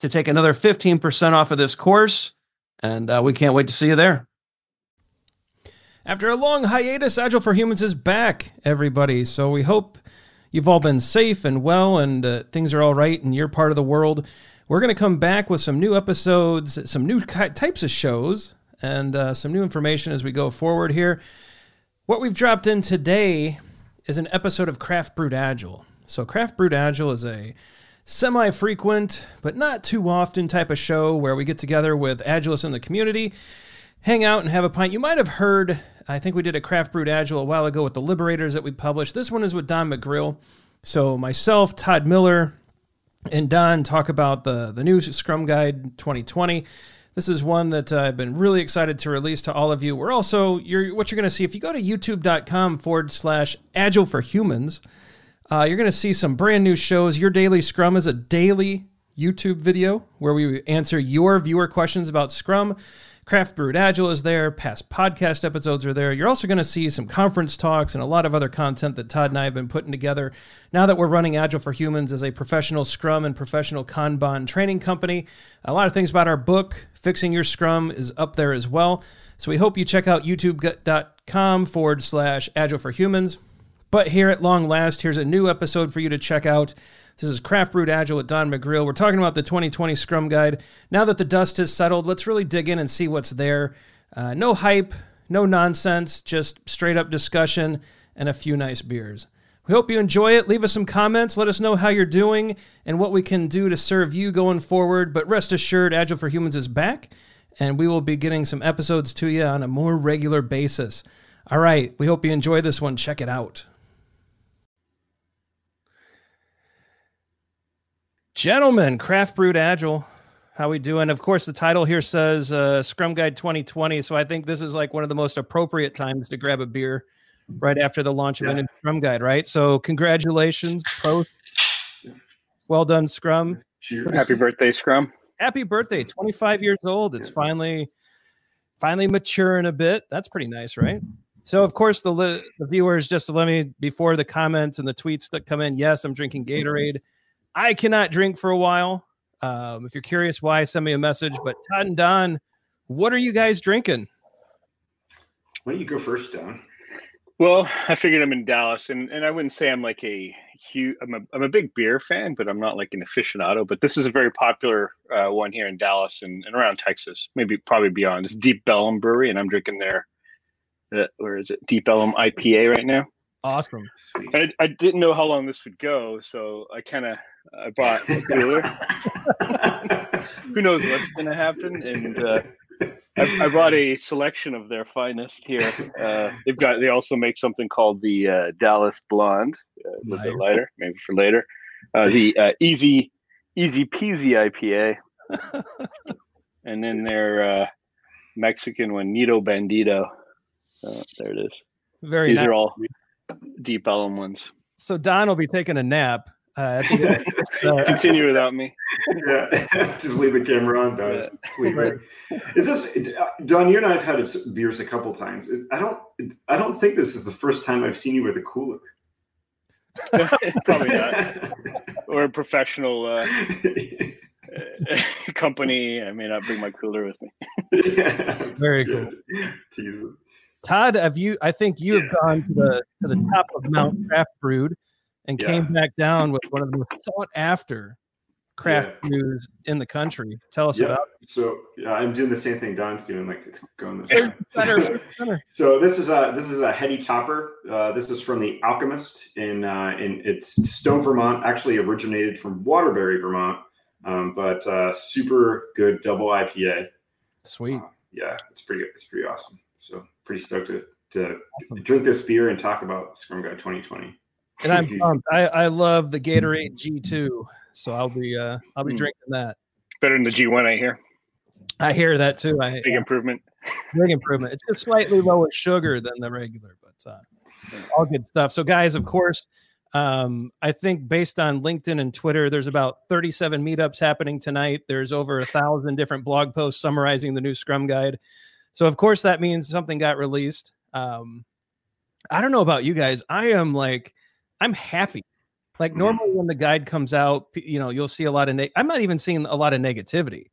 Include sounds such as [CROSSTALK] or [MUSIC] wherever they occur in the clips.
to take another 15% off of this course. And uh, we can't wait to see you there. After a long hiatus, Agile for Humans is back, everybody. So we hope you've all been safe and well and uh, things are all right in your part of the world. We're going to come back with some new episodes, some new types of shows, and uh, some new information as we go forward here. What we've dropped in today is an episode of Craft Brewed Agile. So, Craft Brewed Agile is a semi frequent, but not too often type of show where we get together with Agilists in the community, hang out and have a pint. You might have heard, I think we did a craft brewed Agile a while ago with the Liberators that we published. This one is with Don McGreal. So myself, Todd Miller, and Don talk about the, the new Scrum Guide 2020. This is one that uh, I've been really excited to release to all of you. We're also, you're, what you're going to see, if you go to youtube.com forward slash agile for humans, uh, you're going to see some brand new shows. Your Daily Scrum is a daily YouTube video where we answer your viewer questions about Scrum. Craft Brewed Agile is there. Past podcast episodes are there. You're also going to see some conference talks and a lot of other content that Todd and I have been putting together. Now that we're running Agile for Humans as a professional Scrum and professional Kanban training company, a lot of things about our book, Fixing Your Scrum, is up there as well. So we hope you check out youtube.com forward slash Agile for Humans. But here at long last, here's a new episode for you to check out. This is Craft Brewed Agile with Don McGreal. We're talking about the 2020 Scrum Guide. Now that the dust has settled, let's really dig in and see what's there. Uh, no hype, no nonsense, just straight up discussion and a few nice beers. We hope you enjoy it. Leave us some comments. Let us know how you're doing and what we can do to serve you going forward. But rest assured, Agile for Humans is back, and we will be getting some episodes to you on a more regular basis. All right, we hope you enjoy this one. Check it out. Gentlemen, Craft Brewed Agile, how we doing? Of course, the title here says uh, Scrum Guide 2020, so I think this is like one of the most appropriate times to grab a beer right after the launch of yeah. a Scrum Guide, right? So, congratulations, pro. Well done, Scrum. Cheers. Happy birthday, Scrum. Happy birthday, 25 years old. It's finally finally maturing a bit. That's pretty nice, right? So, of course, the, the viewers just let me before the comments and the tweets that come in. Yes, I'm drinking Gatorade. I cannot drink for a while. Um, if you're curious why, send me a message. But Todd and Don, what are you guys drinking? Why don't you go first, Don? Well, I figured I'm in Dallas, and, and I wouldn't say I'm like a huge. I'm a I'm a big beer fan, but I'm not like an aficionado. But this is a very popular uh, one here in Dallas and, and around Texas, maybe probably beyond. It's Deep Ellum Brewery, and I'm drinking their, uh, where is it? Deep Ellum IPA right now. Awesome. I, I didn't know how long this would go, so I kind of I bought a cooler. [LAUGHS] Who knows what's going to happen? And uh, I, I, brought a selection of their finest here. Uh, they've got. They also make something called the uh, Dallas Blonde, uh, a little bit lighter, maybe for later. Uh, the uh, Easy Easy Peasy IPA, [LAUGHS] and then their Mexican one, Neato Bandito. there it is. Very. These nice. are all deep Ellum ones. So Don will be taking a nap Uh, uh, [LAUGHS] Continue without me. Yeah, [LAUGHS] just leave the camera on, guys. Yeah. Is this Don? You and I have had beers a couple times. I don't. I don't think this is the first time I've seen you with a cooler. [LAUGHS] Probably not. or a professional uh, company. I may not bring my cooler with me. yeah, Very cool. Todd, have you? I think you have gone to the to the top of Mount Craft Brewed and yeah. came back down with one of the most sought after craft yeah. brews in the country. Tell us yeah. about it. So yeah, I'm doing the same thing Don's doing, like it's going this way. better, better. [LAUGHS] So this is a this is a heady topper. Uh, this is from the Alchemist in uh, in it's Stowe, Vermont. Actually originated from Waterbury, Vermont, um, but uh, super good double IPA. Sweet. Uh, yeah, it's pretty it's pretty awesome. So pretty stoked to to awesome. drink this beer and talk about Scrum Guide 2020. And I'm [LAUGHS] pumped. I, I love the Gatorade [LAUGHS] G2, so I'll be uh I'll be mm. drinking that. Better than the G1, I hear. I hear that too. I big improvement. Big improvement. It's just slightly lower sugar than the regular, but uh, all good stuff. So, guys, of course, um, I think based on LinkedIn and Twitter, there's about 37 meetups happening tonight. There's over a thousand different blog posts summarizing the new Scrum Guide. So, of course, that means something got released. Um, I don't know about you guys. I am like I'm happy. Like normally when the guide comes out, you know, you'll see a lot of. Ne- I'm not even seeing a lot of negativity.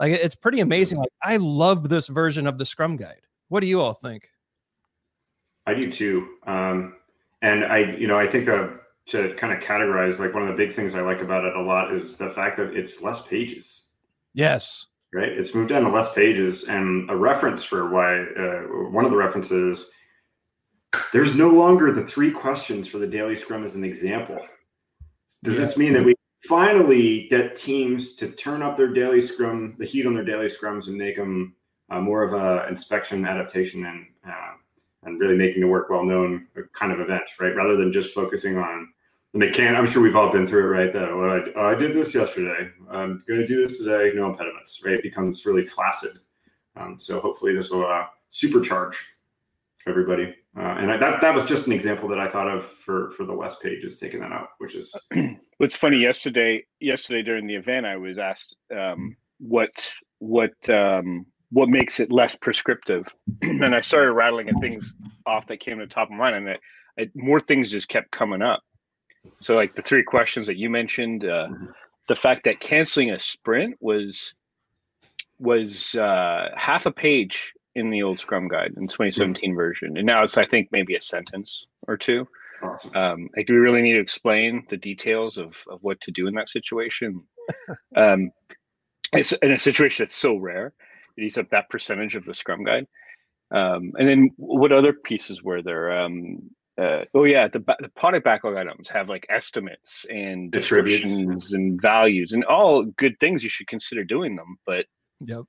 Like it's pretty amazing. Like I love this version of the Scrum Guide. What do you all think? I do too. Um, and I, you know, I think that to kind of categorize, like one of the big things I like about it a lot is the fact that it's less pages. Yes. Right. It's moved down to less pages, and a reference for why uh, one of the references there's no longer the three questions for the daily scrum as an example. Does yeah. this mean that we finally get teams to turn up their daily scrum, the heat on their daily scrums, and make them uh, more of a inspection, adaptation, and uh, and really making the work well known kind of event, right? Rather than just focusing on the mechanic. I'm sure we've all been through it, right? That well, I, oh, I did this yesterday. I'm going to do this today. No impediments, right? It becomes really flaccid. Um, so hopefully this will uh, supercharge everybody. Uh, and I, that that was just an example that I thought of for for the West page is taking that out, which is [CLEARS THROAT] what's funny. Yesterday, yesterday during the event, I was asked um, what what um, what makes it less prescriptive, [CLEARS THROAT] and I started rattling at things off that came to the top of mind, and I, more things just kept coming up. So, like the three questions that you mentioned, uh, mm-hmm. the fact that canceling a sprint was was uh, half a page in the old Scrum guide in 2017 version, and now it's I think maybe a sentence or two. Awesome. Um, like, do we really need to explain the details of of what to do in that situation? [LAUGHS] um, it's in a situation that's so rare. It eats up that percentage of the Scrum guide. Um, and then what other pieces were there? Um, uh, oh yeah, the, the product backlog items have like estimates and descriptions and values and all good things. You should consider doing them, but yep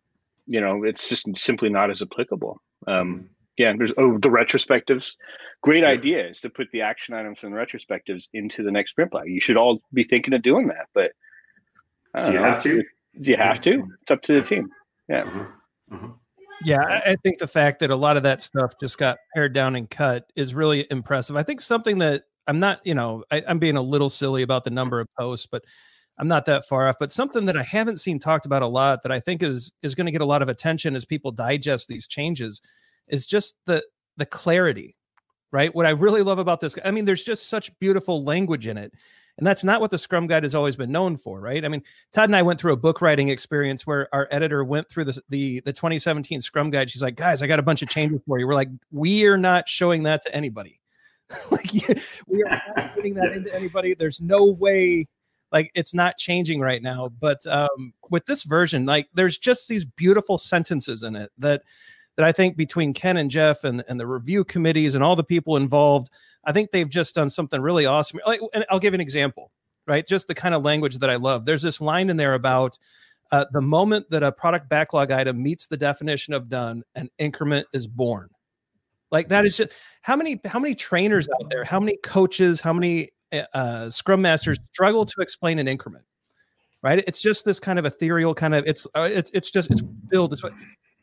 you know it's just simply not as applicable um mm-hmm. yeah there's oh the retrospectives great sure. idea is to put the action items from the retrospectives into the next sprint plan you should all be thinking of doing that but do you know, have to do you have to it's up to the team yeah mm-hmm. Mm-hmm. Yeah, I think the fact that a lot of that stuff just got pared down and cut is really impressive. I think something that I'm not, you know, I, I'm being a little silly about the number of posts, but I'm not that far off, but something that I haven't seen talked about a lot that I think is is going to get a lot of attention as people digest these changes is just the the clarity, right? What I really love about this, I mean, there's just such beautiful language in it. And that's not what the Scrum Guide has always been known for, right? I mean, Todd and I went through a book writing experience where our editor went through the the, the 2017 Scrum Guide. She's like, guys, I got a bunch of changes for you. We're like, we are not showing that to anybody. [LAUGHS] like [LAUGHS] we are not putting that [LAUGHS] into anybody. There's no way like it's not changing right now but um, with this version like there's just these beautiful sentences in it that that i think between ken and jeff and, and the review committees and all the people involved i think they've just done something really awesome. Like and i'll give an example right? Just the kind of language that i love. There's this line in there about uh, the moment that a product backlog item meets the definition of done an increment is born. Like that is just how many how many trainers out there? How many coaches? How many uh, scrum masters struggle to explain an increment right it's just this kind of ethereal kind of it's uh, it's it's just it's built it's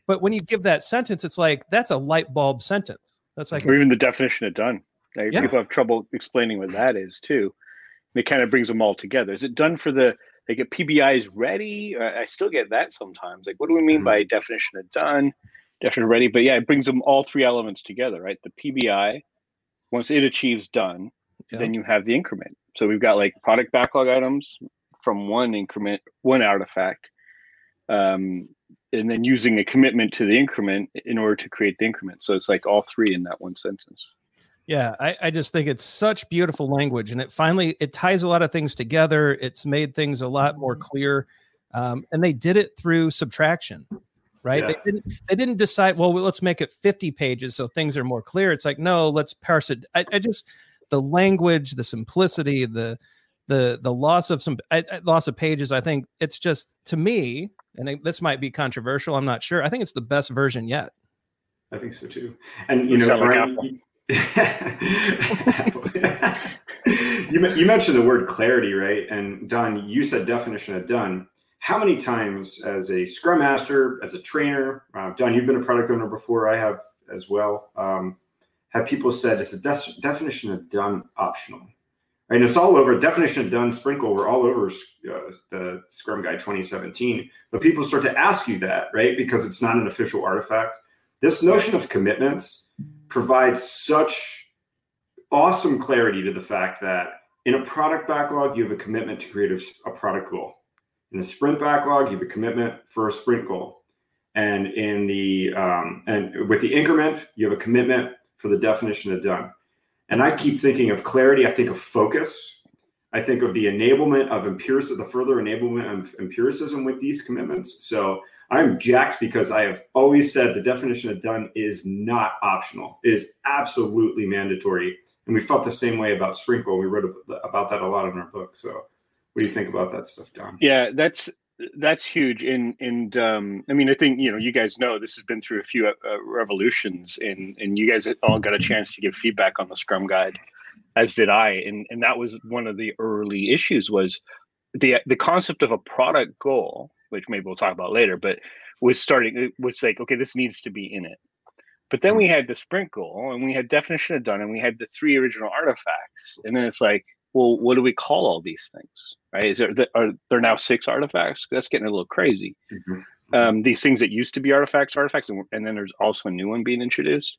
but when you give that sentence it's like that's a light bulb sentence that's like or even the definition of done like, yeah. people have trouble explaining what that is too And it kind of brings them all together. Is it done for the like a PBI is ready? I still get that sometimes. Like, what do we mean mm-hmm. by definition of done, definition ready? But yeah, it brings them all three elements together, right? The PBI, once it achieves done, yeah. then you have the increment. So we've got like product backlog items from one increment, one artifact, um, and then using a commitment to the increment in order to create the increment. So it's like all three in that one sentence. Yeah, I, I just think it's such beautiful language, and it finally it ties a lot of things together. It's made things a lot more mm-hmm. clear, um, and they did it through subtraction, right? Yeah. They didn't they didn't decide. Well, let's make it fifty pages so things are more clear. It's like no, let's parse it. I, I just the language, the simplicity, the the the loss of some I, loss of pages. I think it's just to me, and I, this might be controversial. I'm not sure. I think it's the best version yet. I think so too. And you know, Brian, [LAUGHS] you, you mentioned the word clarity, right? And Don, you said definition of done. How many times, as a scrum master, as a trainer, uh, Don, you've been a product owner before. I have as well. Um, have people said it's a de- definition of done optional? And it's all over. Definition of done sprint goal. We're all over uh, the Scrum Guide 2017. But people start to ask you that, right? Because it's not an official artifact. This notion of commitments provides such awesome clarity to the fact that in a product backlog, you have a commitment to create a, a product goal. In the sprint backlog, you have a commitment for a sprint goal. And in the um, and with the increment, you have a commitment for the definition of done. And I keep thinking of clarity. I think of focus. I think of the enablement of empiricism, the further enablement of empiricism with these commitments. So I'm jacked because I have always said the definition of done is not optional. It is absolutely mandatory. And we felt the same way about Sprint Goal. We wrote about that a lot in our book. So what do you think about that stuff, Don? Yeah, that's that's huge. And and um, I mean, I think you know, you guys know this has been through a few uh, revolutions, and and you guys all got a chance to give feedback on the Scrum Guide, as did I. And and that was one of the early issues was the the concept of a product goal which maybe we'll talk about later, but was starting it was like, okay, this needs to be in it. But then we mm-hmm. had the sprint goal and we had definition of done and we had the three original artifacts. And then it's like, well, what do we call all these things? Right? Is there are there now six artifacts? That's getting a little crazy. Mm-hmm. Um, these things that used to be artifacts, artifacts, and, and then there's also a new one being introduced.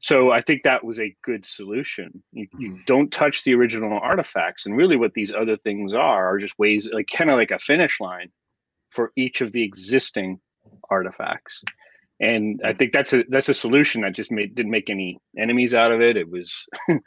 So I think that was a good solution. You, you mm-hmm. don't touch the original artifacts, and really what these other things are are just ways, like kind of like a finish line for each of the existing artifacts and i think that's a that's a solution that just made didn't make any enemies out of it it was [LAUGHS]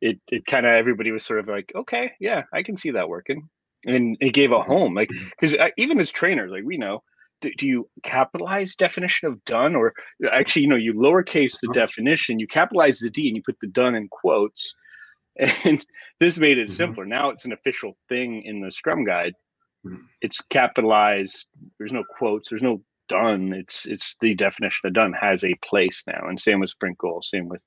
it it kind of everybody was sort of like okay yeah i can see that working and it gave a home like because even as trainers like we know do, do, you capitalize definition of done or actually you know you lowercase the uh-huh. definition you capitalize the d and you put the done in quotes [LAUGHS] and this made it mm-hmm. simpler now it's an official thing in the scrum guide Mm-hmm. it's capitalized. There's no quotes. There's no done. It's it's the definition of done has a place now, and same with sprint goal. Same with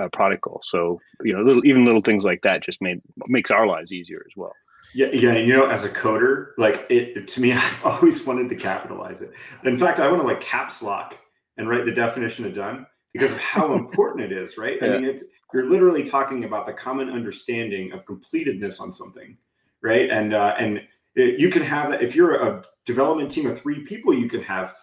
uh, product goal. So you know, little even little things like that just made makes our lives easier as well. Yeah, yeah. You know, as a coder, like it to me, [LAUGHS] I've always wanted to capitalize it. In fact, I want to like caps lock and write the definition of done because of how [LAUGHS] important it is. Right? Yeah. I mean, it's you're literally talking about the common understanding of completedness on something, right? And uh, and you can have that if you're a development team of three people you can have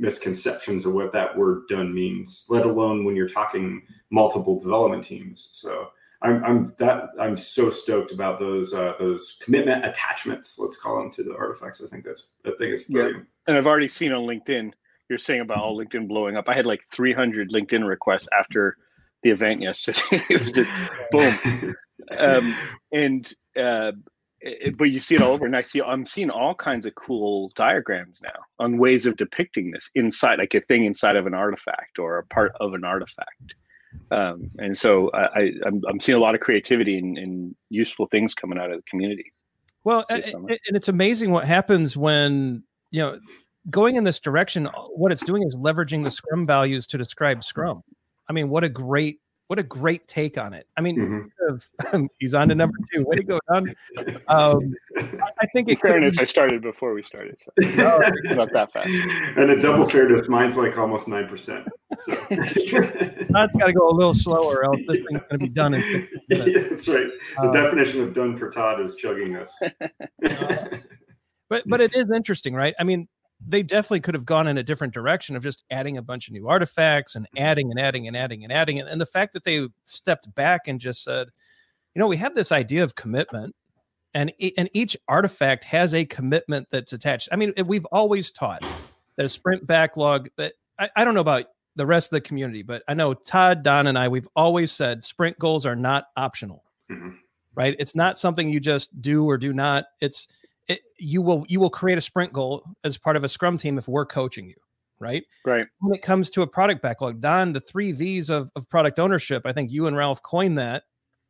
misconceptions of what that word done means let alone when you're talking multiple development teams. So i'm, I'm that i'm so stoked about those uh, those commitment attachments let's call them to the artifacts. I think that's i think it's brilliant. Yeah. and i've already seen on linkedin you're saying about all linkedin blowing up. I had like 300 linkedin requests after the event yesterday. [LAUGHS] It was just boom. [LAUGHS] Um, and uh, it, but you see it all over and i see i'm seeing all kinds of cool diagrams now on ways of depicting this inside like a thing inside of an artifact or a part of an artifact. Um, and so I, I'm, I'm seeing a lot of creativity and, and useful things coming out of the community well and, and it's amazing what happens when you know going in this direction what it's doing is leveraging the scrum values to describe scrum. I mean what a great what a great take on it. I mean, Mhm. [LAUGHS] he's on to number two. Way to go, Don. Um, I think it could fairness, be- I started before we started, so [LAUGHS] not that fast. and a double fairness, mine's like almost nine percent. So Todd's got to go a little slower, else this thing's going to be done in 15 [LAUGHS] minutes. Yeah, that's right. The Uh, definition of done for Todd is chugging this. but but it is interesting, right? I mean, they definitely could have gone in a different direction of just adding a bunch of new artifacts and adding and adding and adding and adding. And, and the fact that they stepped back and just said, you know, we have this idea of commitment, and e- and each artifact has a commitment that's attached. I mean, we've always taught that a sprint backlog that I, I don't know about the rest of the community, but I know Todd, Don, and I, we've always said sprint goals are not optional Mhm. right? It's not something you just do or do not. It's it, you will you will create a sprint goal as part of a scrum team if we're coaching you, right? Right. When it comes to a product backlog, Don, the three V's of, of product ownership, I think you and Ralph coined that.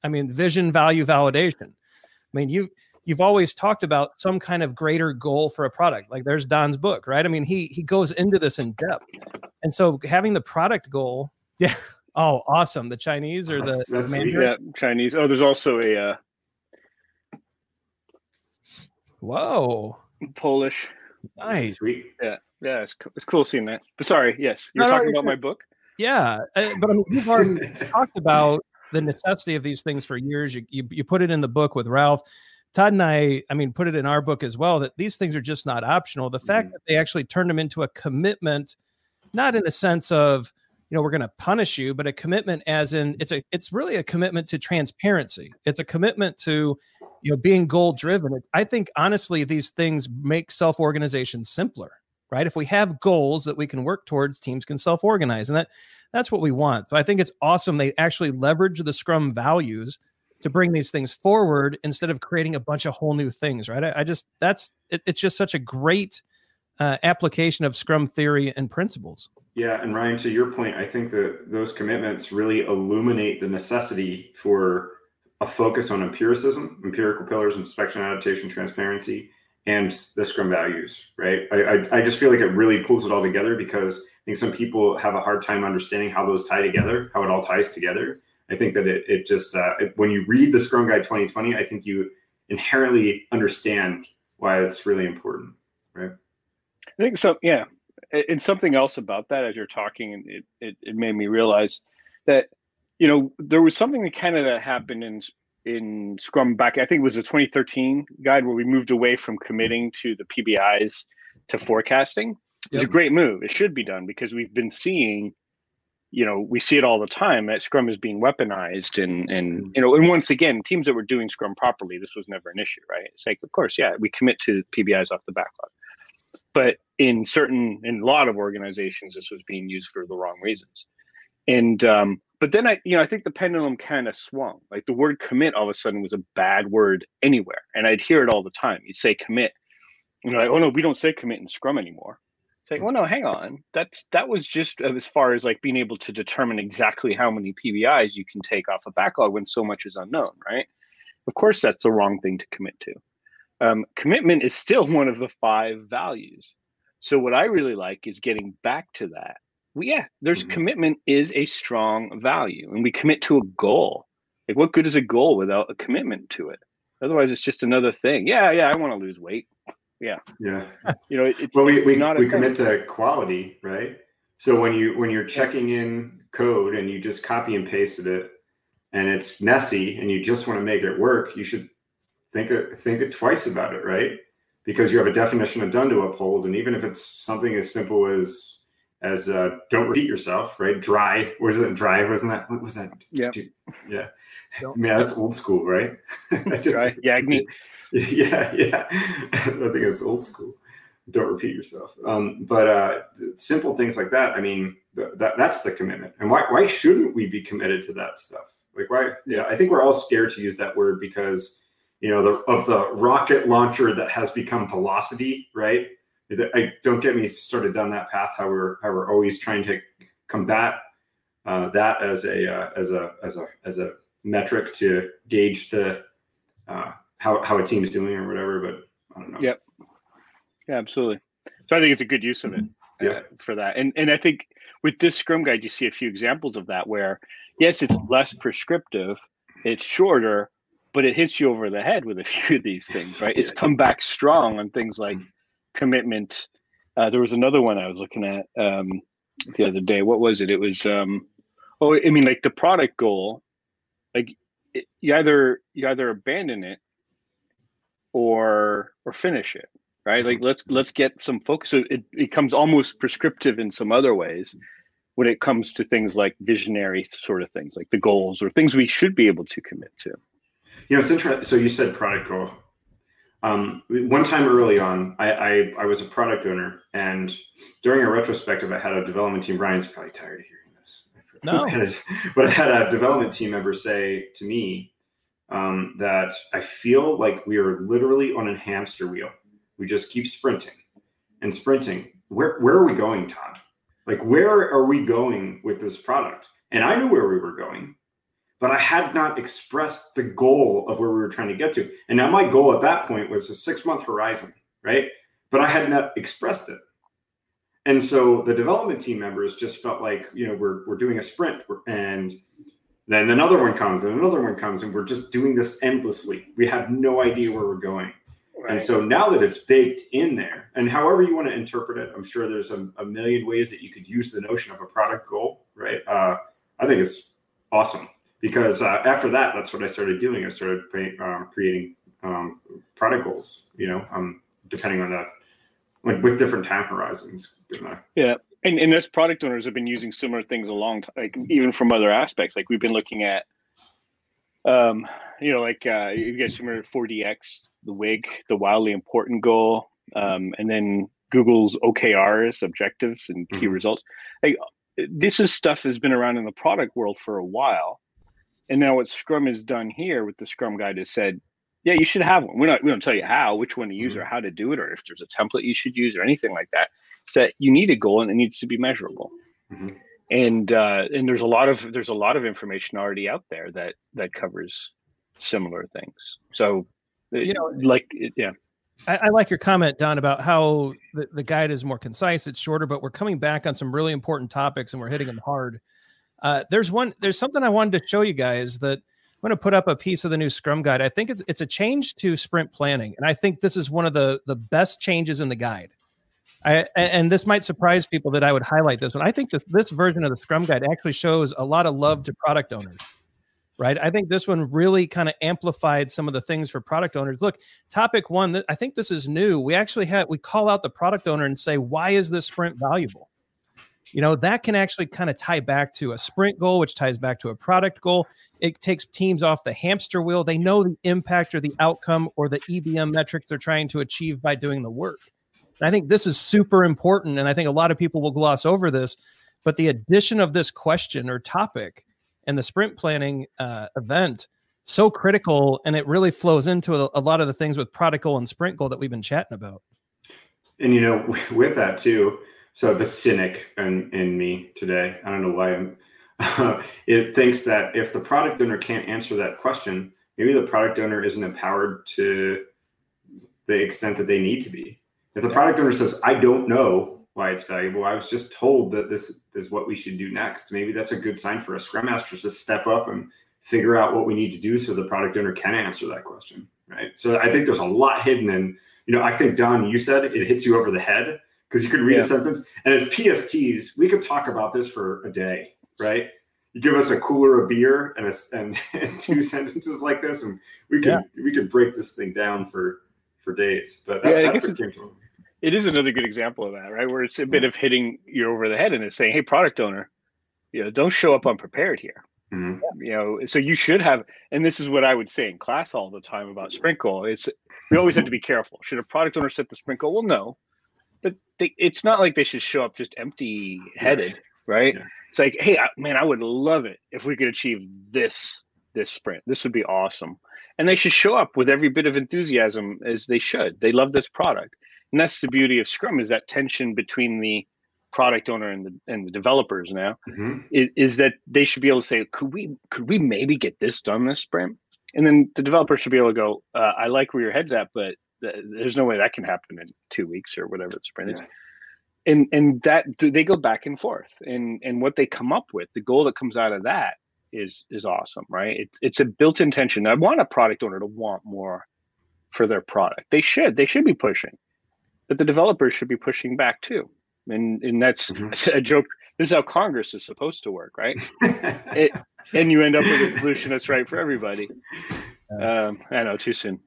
I mean, vision, value, validation. I mean, you you've always talked about some kind of greater goal for a product. Like there's Don's book, right? I mean, he he goes into this in depth. And so having the product goal, [LAUGHS] yeah. Oh, awesome. The Chinese or the, That's- that's the sweet. Yeah, Chinese. Oh, there's also a uh, Whoa. Polish. Nice. Sweet. Yeah, it's, co- it's cool seeing that. But sorry, yes, you're No, no, talking you're about my book. Yeah, uh, but I mean, you've already [LAUGHS] talked about the necessity of these things for years. You, you you put it in the book with Ralph. Todd and I, I mean, put it in our book as well that these things are just not optional. The fact Mhm. that they actually turned them into a commitment, not in a sense of, you know, we're going to punish you, but a commitment as in it's a it's really a commitment to transparency. It's a commitment to, you know, being goal driven. I think honestly, these things make self organization simpler, right? If we have goals that we can work towards, teams can self organize, and that that's what we want. So I think it's awesome they actually leverage the Scrum values to bring these things forward instead of creating a bunch of whole new things, right? I, I just that's it, it's just such a great uh, application of Scrum theory and principles. Yeah, and Ryan, to your point, I think that those commitments really illuminate the necessity for a focus on empiricism, empirical pillars, inspection, adaptation, transparency, and the Scrum values. Right? I, I, I just feel like it really pulls it all together because I think some people have a hard time understanding how those tie together, how it all ties together. I think that it, it just uh, it, when you read the Scrum Guide 2020, I think you inherently understand why it's really important. Right? I think so. Yeah, and something else about that as you're talking, it, it it made me realize that you know there was something in Canada that happened in in Scrum back. I think it was a 2013 guide where we moved away from committing to the PBIs to forecasting. It's a great move. It should be done because we've been seeing, you know, we see it all the time that Scrum is being weaponized, and and hmm. you know, and once again, teams that were doing Scrum properly, this was never an issue, right? It's like, of course, yeah, we commit to PBIs off the backlog, but in certain, in a lot of organizations, this was being used for the wrong reasons, and um, but then I, you know, I think the pendulum kind of swung. Like the word commit all of a sudden was a bad word anywhere, and I'd hear it all the time. You'd say commit, and you're like, oh no, we don't say commit in Scrum anymore. It's like, well, no, hang on. That's that was just as far as like being able to determine exactly how many PBIs you can take off a backlog when so much is unknown, right? Of course, that's the wrong thing to commit to. Um, commitment is still [LAUGHS] one of the five values. So what I really like is getting back to that. Well, yeah, there's Mhm. commitment is a strong value, and we commit to a goal. Like, what good is a goal without a commitment to it? Otherwise, it's just another thing. Yeah, yeah, I want to lose weight. Yeah. Yeah. You know, it's well we, we, not we commit to quality right so when you when you're checking in code and you just copy and pasted it and it's messy and you just want to make it work you should think it think it twice about it right because you have a definition of done to uphold and even if it's something as simple as as uh, don't repeat yourself right dry was it dry wasn't that what was that Yeah. yeah Don't- yeah that's old school right [LAUGHS] just Right? [LAUGHS] Yagni. yeah, yeah. [LAUGHS] I think it's old school. Don't repeat yourself. Um, but uh, simple things like that. I mean, th- that that's the commitment. And why why shouldn't we be committed to that stuff? Like why? Yeah, I think we're all scared to use that word because you know the of the rocket launcher that has become velocity, right? I don't get me started down that path. How we're how we're always trying to combat uh, that as a uh, as a as a as a metric to gauge the uh, how how a team's doing or whatever. But I don't know. Yep. Yeah, absolutely. So I think it's a good use of it uh, Yeah. for that. And and I think with this Scrum guide, you see a few examples of that where, yes, it's less prescriptive, it's shorter, but it hits you over the head with a [LAUGHS] few of these things, right? It's come back strong on things like commitment. Uh, there was another one I was looking at um, the other day. What was it? It was, um, oh, I mean, like the product goal, like it, you either you either abandon it or or finish it right like let's let's get some focus so it becomes almost prescriptive in some other ways when it comes to things like visionary sort of things like the goals or things we should be able to commit to you know it's interesting so you said product goal um, one time early on I, I, I was a product owner and during a retrospective i had a development team ryan's probably tired of hearing this no [LAUGHS] but i had a development team member say to me um, that i feel like we are literally on a hamster wheel we just keep sprinting and sprinting. Where where are we going, Todd? Like where are we going with this product? And I knew where we were going, but I had not expressed the goal of where we were trying to get to. And now my goal at that point was a six month horizon, right? But I had not expressed it. And so the development team members just felt like, you know, we're, we're doing a sprint and then another one comes and another one comes and we're just doing this endlessly. We have no idea where we're going. Right. And so now that it's baked in there, and however you want to interpret it, I'm sure there's a, a million ways that you could use the notion of a product goal, right? Uh, I think it's awesome because uh, after that, that's what I started doing. I started um, creating um, product goals, you know, um, depending on that, like with different time horizons. You know? Yeah. And, and as product owners have been using similar things a long time, like even from other aspects, like we've been looking at um, you know, like uh, you guys remember 4DX, the WIG, the wildly important goal, um, and then Google's OKRs, objectives, and key mm-hmm. results. Like this is stuff has been around in the product world for a while, and now what Scrum has done here with the Scrum Guide has said, yeah, you should have one. We're not we don't tell you how, which one to use, mm-hmm. or how to do it, or if there's a template you should use, or anything like that. So you need a goal, and it needs to be measurable. Mm-hmm and uh, and there's a lot of there's a lot of information already out there that that covers similar things. So you know, like yeah. I, I, like your comment, Don, about how the, the guide is more concise. It's shorter, but we're coming back on some really important topics and we're hitting them hard. Uh, there's one. There's something I wanted to show you guys that I'm going to put up a piece of the new Scrum guide. I think it's it's a change to sprint planning, and I think this is one of the the best changes in the guide. I, and this might surprise people that I would highlight this one. I think that this version of the Scrum Guide actually shows a lot of love to product owners, right? I think this one really kind of amplified some of the things for product owners. Look, topic one, I think this is new. We actually have we call out the product owner and say, why is this sprint valuable? You know, that can actually kind of tie back to a sprint goal, which ties back to a product goal. It takes teams off the hamster wheel. They know the impact or the outcome or the EBM metrics they're trying to achieve by doing the work. And I think this is super important. And I think a lot of people will gloss over this. But the addition of this question or topic and the sprint planning uh, event so critical and it really flows into a, a, lot of the things with product goal and sprint goal that we've been chatting about and you know [LAUGHS] with that too so the cynic in, in me today i don't know why i'm uh, [LAUGHS] it thinks that if the product owner can't answer that question maybe the product owner isn't empowered to the extent that they need to be if the product owner says, I don't know why it's valuable, I was just told that this is what we should do next. Maybe that's a good sign for a scrum master to step up and figure out what we need to do so the product owner can answer that question. Right. So I think there's a lot hidden in, you know, I think Don, you said it hits you over the head because you could read yeah. a sentence and as PSTs, we could talk about this for a day, right? You give us a cooler of beer and a, and, [LAUGHS] and two [LAUGHS] sentences like this, and we could yeah. we could break this thing down for for days. But that, yeah, that's what came to it is another good example of that, right? Where it's a bit of hitting you over the head and it's saying, "Hey, product owner, you know, don't show up unprepared here." Mm-hmm. You know, so you should have, and this is what I would say in class all the time about sprint goal. It's we always have to be careful. Should a product owner set the sprint goal? Well, no, but they, it's not like they should show up just empty-headed, right? Yeah. It's like, hey, I, man, I would love it if we could achieve this this sprint. This would be awesome, and they should show up with every bit of enthusiasm as they should. They love this product and that's the beauty of scrum is that tension between the product owner and the and the developers now mm-hmm. is, is, that they should be able to say could we could we maybe get this done this sprint and then the developer should be able to go uh, i like where your head's at but there's no way that can happen in two weeks or whatever the sprint yeah. is and and that they go back and forth. And and what they come up with the goal that comes out of that is is awesome right? It's it's a built-in tension i want a product owner to want more for their product. They should they should be pushing. But the developers should be pushing back too. And and that's mm-hmm. [LAUGHS] a joke. This is how congress is supposed to work right? [LAUGHS] It, and you end up with a solution that's right for everybody. [LAUGHS] Um, i know too soon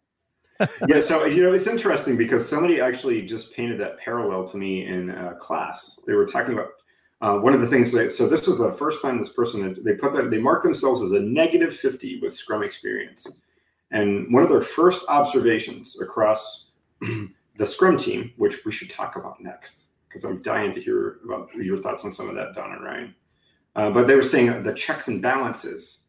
[LAUGHS] yeah, so you know it's interesting because somebody actually just painted that parallel to me in uh, class. They were talking about uh, one of the things that so this was the first time this person they put that they marked themselves as a negative 50 with Scrum experience, and one of their first observations across [CLEARS THROAT] the Scrum team, which we should talk about next because I'm dying to hear about your thoughts on some of that, Don and Ryan. Uh, but they were saying the checks and balances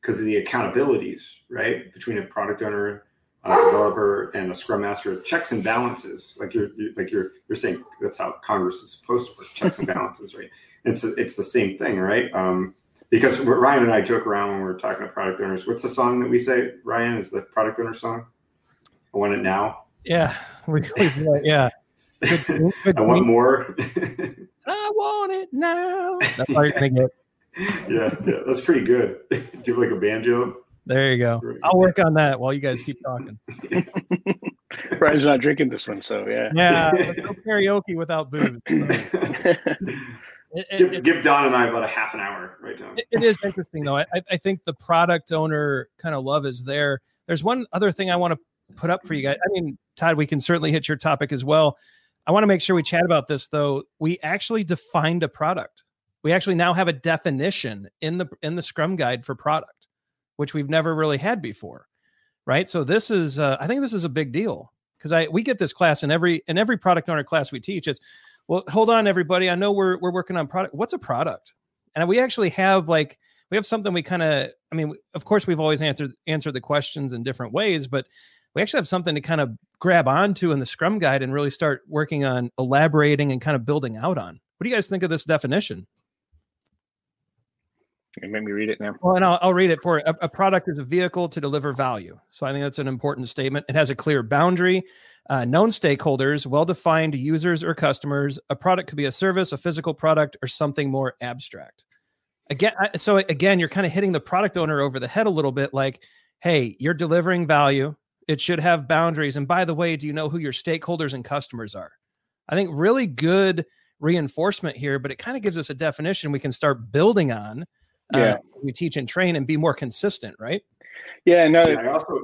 because of the accountabilities, right, between a product owner a developer and a scrum master checks and balances like you're, you're, like you're you're saying that's how congress is supposed to work checks and balances right? And it's it's the same thing right? Um, because ryan and i joke around when we're talking to product owners. What's the song that we say ryan? Is the product owner song? I want it now. Yeah. [LAUGHS] We, yeah. Good, good [LAUGHS] i want more. [LAUGHS] I want it now. That's all you're gonna get yeah yeah that's pretty good. Do you have like a banjo there you go. I'll work on that while you guys keep talking. [LAUGHS] Ryan's not drinking this one, so yeah. Yeah, no karaoke without booze. [LAUGHS] It, give, it, give, Don and I about a half an hour, right, Don? it, it is interesting, though. I, I think the product owner kind of love is there. There's one other thing I want to put up for you guys. I mean, Todd, we can certainly hit your topic as well. I want to make sure we chat about this, though. We actually defined a product. We actually now have a definition in the in the Scrum guide for product which we've never really had before right? So this is uh, i think this is a big deal because i we get this class in every in every product owner class we teach. It's well hold on everybody i know we're we're working on product what's a product? And we actually have like we have something we kind of i mean of course we've always answered answered the questions in different ways but we actually have something to kind of grab onto in the scrum guide and really start working on elaborating and kind of building out on. What do you guys think of this definition you make me read it now. Well, and I'll, I'll read it for a, a, product is a vehicle to deliver value. So I think that's an important statement. It has a clear boundary, uh, known stakeholders, well defined users or customers. A product could be a service, a physical product, or something more abstract. Again, so again, you're kind of hitting the product owner over the head a little bit like, hey, you're delivering value. It should have boundaries. And by the way, do you know who your stakeholders and customers are? I think really good reinforcement here, but it kind of gives us a definition we can start building on yeah. Uh, we teach and train and be more consistent, right? Yeah, no. Yeah, I also,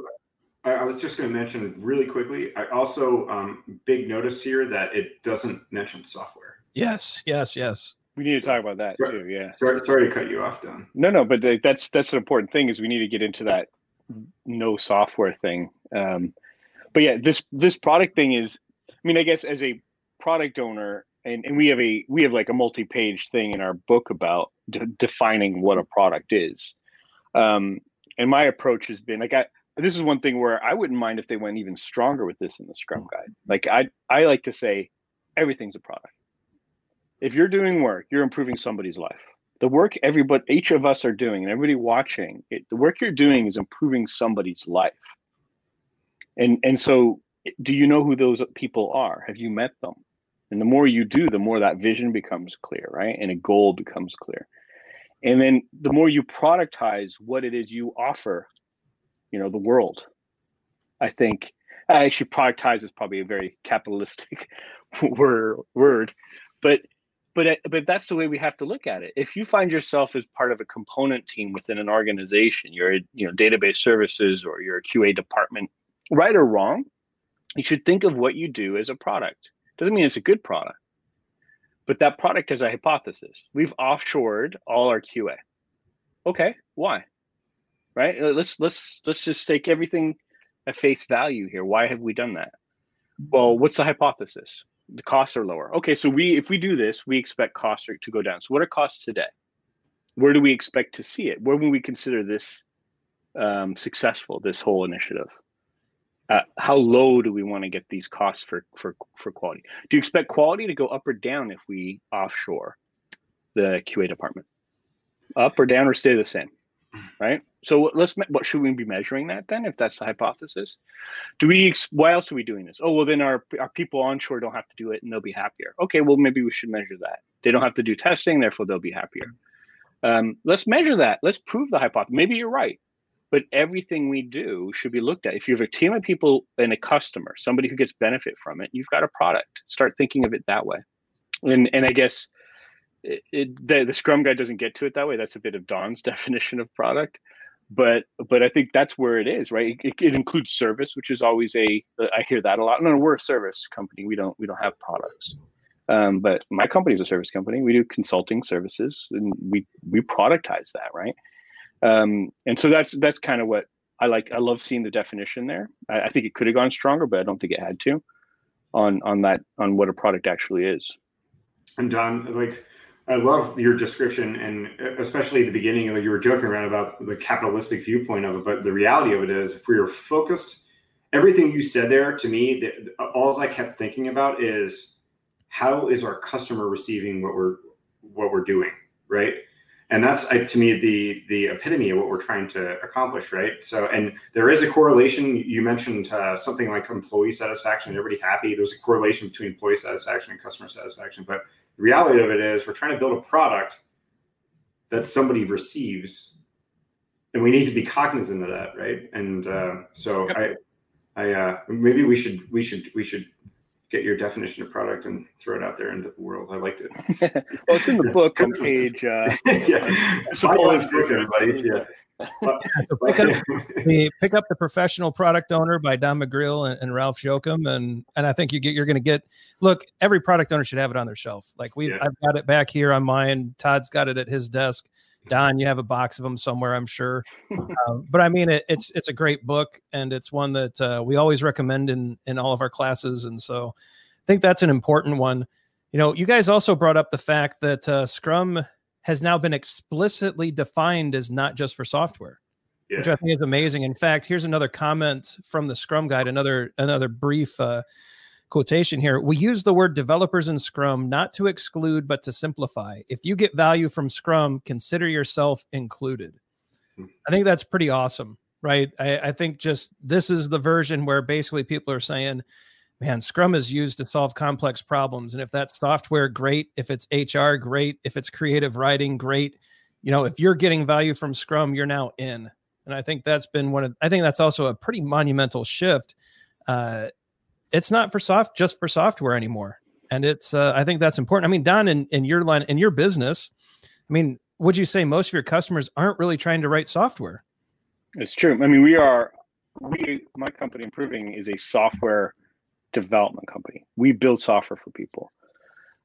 I was just going to mention really quickly. I also um, big notice here that it doesn't mention software. Yes, yes, yes. We need to talk about that sorry, too. Yeah. Sorry, sorry to cut you off, Don. No, no, but that's that's an important thing. Is we need to get into that no software thing. Um, but yeah, this this product thing is. I mean, I guess as a product owner, and, and we have a we have like a multi-page thing in our book about de- defining what a product is. Um, and my approach has been like i this is one thing where i wouldn't mind if they went even stronger with this in the scrum guide. Like i i like to say everything's a product. If you're doing work you're improving somebody's life. The work everybody each of us are doing and everybody watching it, the work you're doing is improving somebody's life. And and so do you know who those people are? Have you met them and the more you do, the more that vision becomes clear, right? And a goal becomes clear. And then the more you productize what it is you offer, you know, the world. I think actually productize is probably a very capitalistic [LAUGHS] word but but uh, but that's the way we have to look at it. If you find yourself as part of a component team within an organization, you're a, you know database services or you're a QA department, right or wrong, you should think of what you do as a product doesn't mean it's a good product, but that product has a hypothesis. We've offshored all our QA. Okay, why? Right? Let's let's let's just take everything at face value here. Why have we done that? Well, what's the hypothesis? The costs are lower. Okay, so we if we do this, we expect costs to go down. So what are costs today? Where do we expect to see it? Where will we consider this um, successful? This whole initiative uh, how low do we want to get these costs for for for quality? Do you expect quality to go up or down if we offshore the QA department? Up or down or stay the same? Right. So let's what should we be measuring that then? If that's the hypothesis, do we? Why else are we doing this? Oh well, then our our people onshore don't have to do it and they'll be happier. Okay, well maybe we should measure that. They don't have to do testing, therefore they'll be happier. Um, let's measure that. Let's prove the hypothesis. Maybe you're right, but everything we do should be looked at. If you have a team of people and a customer, somebody who gets benefit from it, you've got a product. Start thinking of it that way. And and I guess it, it, the, the Scrum guide doesn't get to it that way. That's a bit of Don's [LAUGHS] definition of product but but I think that's where it is, right? It, it, includes service, which is always a I hear that a lot. No, we're a service company. We don't we don't have products. Um, but my company is a service company. We do consulting services, and we we productize that, right? Um, and so that's that's kind of what I like. I love seeing the definition there. I, I think it could have gone stronger, but I don't think it had to on on that on what a product actually is. And Don, like I love your description, and especially the beginning, like you were joking around about the capitalistic viewpoint of it. But the reality of it is, if we are focused, everything you said there to me, that all I kept thinking about is how is our customer receiving what we're what we're doing, right? And that's to me the the epitome of what we're trying to accomplish, right? So, and there is a correlation. You mentioned uh, something like employee satisfaction, everybody happy. There's a correlation between employee satisfaction and customer satisfaction, but the reality of it is we're trying to build a product that somebody receives and we need to be cognizant of that right and uh, so i i uh, maybe we should we should we should get your definition of product and throw it out there into the world i liked it [LAUGHS] well it's in the book on [LAUGHS] page uh yeah [LAUGHS] suppose everybody yeah so pick, up the, pick up the professional product owner by Don McGreal and, and Ralph Jocham, and and I think you get you're going to get. Look, every product owner should have it on their shelf. Like we, yeah. I've got it back here on mine. Todd's got it at his desk. Don, you have a box of them somewhere, I'm sure. um, but I mean, it, it's it's a great book, and it's one that uh, we always recommend in in all of our classes, and so I think that's an important one. You know, you guys also brought up the fact that uh, Scrum has now been explicitly defined as not just for software, yeah. which I think is amazing. In fact, here's another comment from the Scrum Guide, another another brief uh, quotation here. We use the word developers in Scrum not to exclude, but to simplify. If you get value from Scrum, consider yourself included. Hmm. I think that's pretty awesome, right? I, I think just this is the version where basically people are saying, man, Scrum is used to solve complex problems. And if that's software, great. If it's HR, great. If it's creative writing, great. You know, if you're getting value from Scrum, you're now in. And I think that's been one of, I think that's also a pretty monumental shift. Uh, it's not for soft, just for software anymore. And it's, uh, I think that's important. I mean, Don, in, in your line, in your business, I mean, would you say most of your customers aren't really trying to write software? It's true. I mean, we are, we, my company improving is a software development company. We build software for people.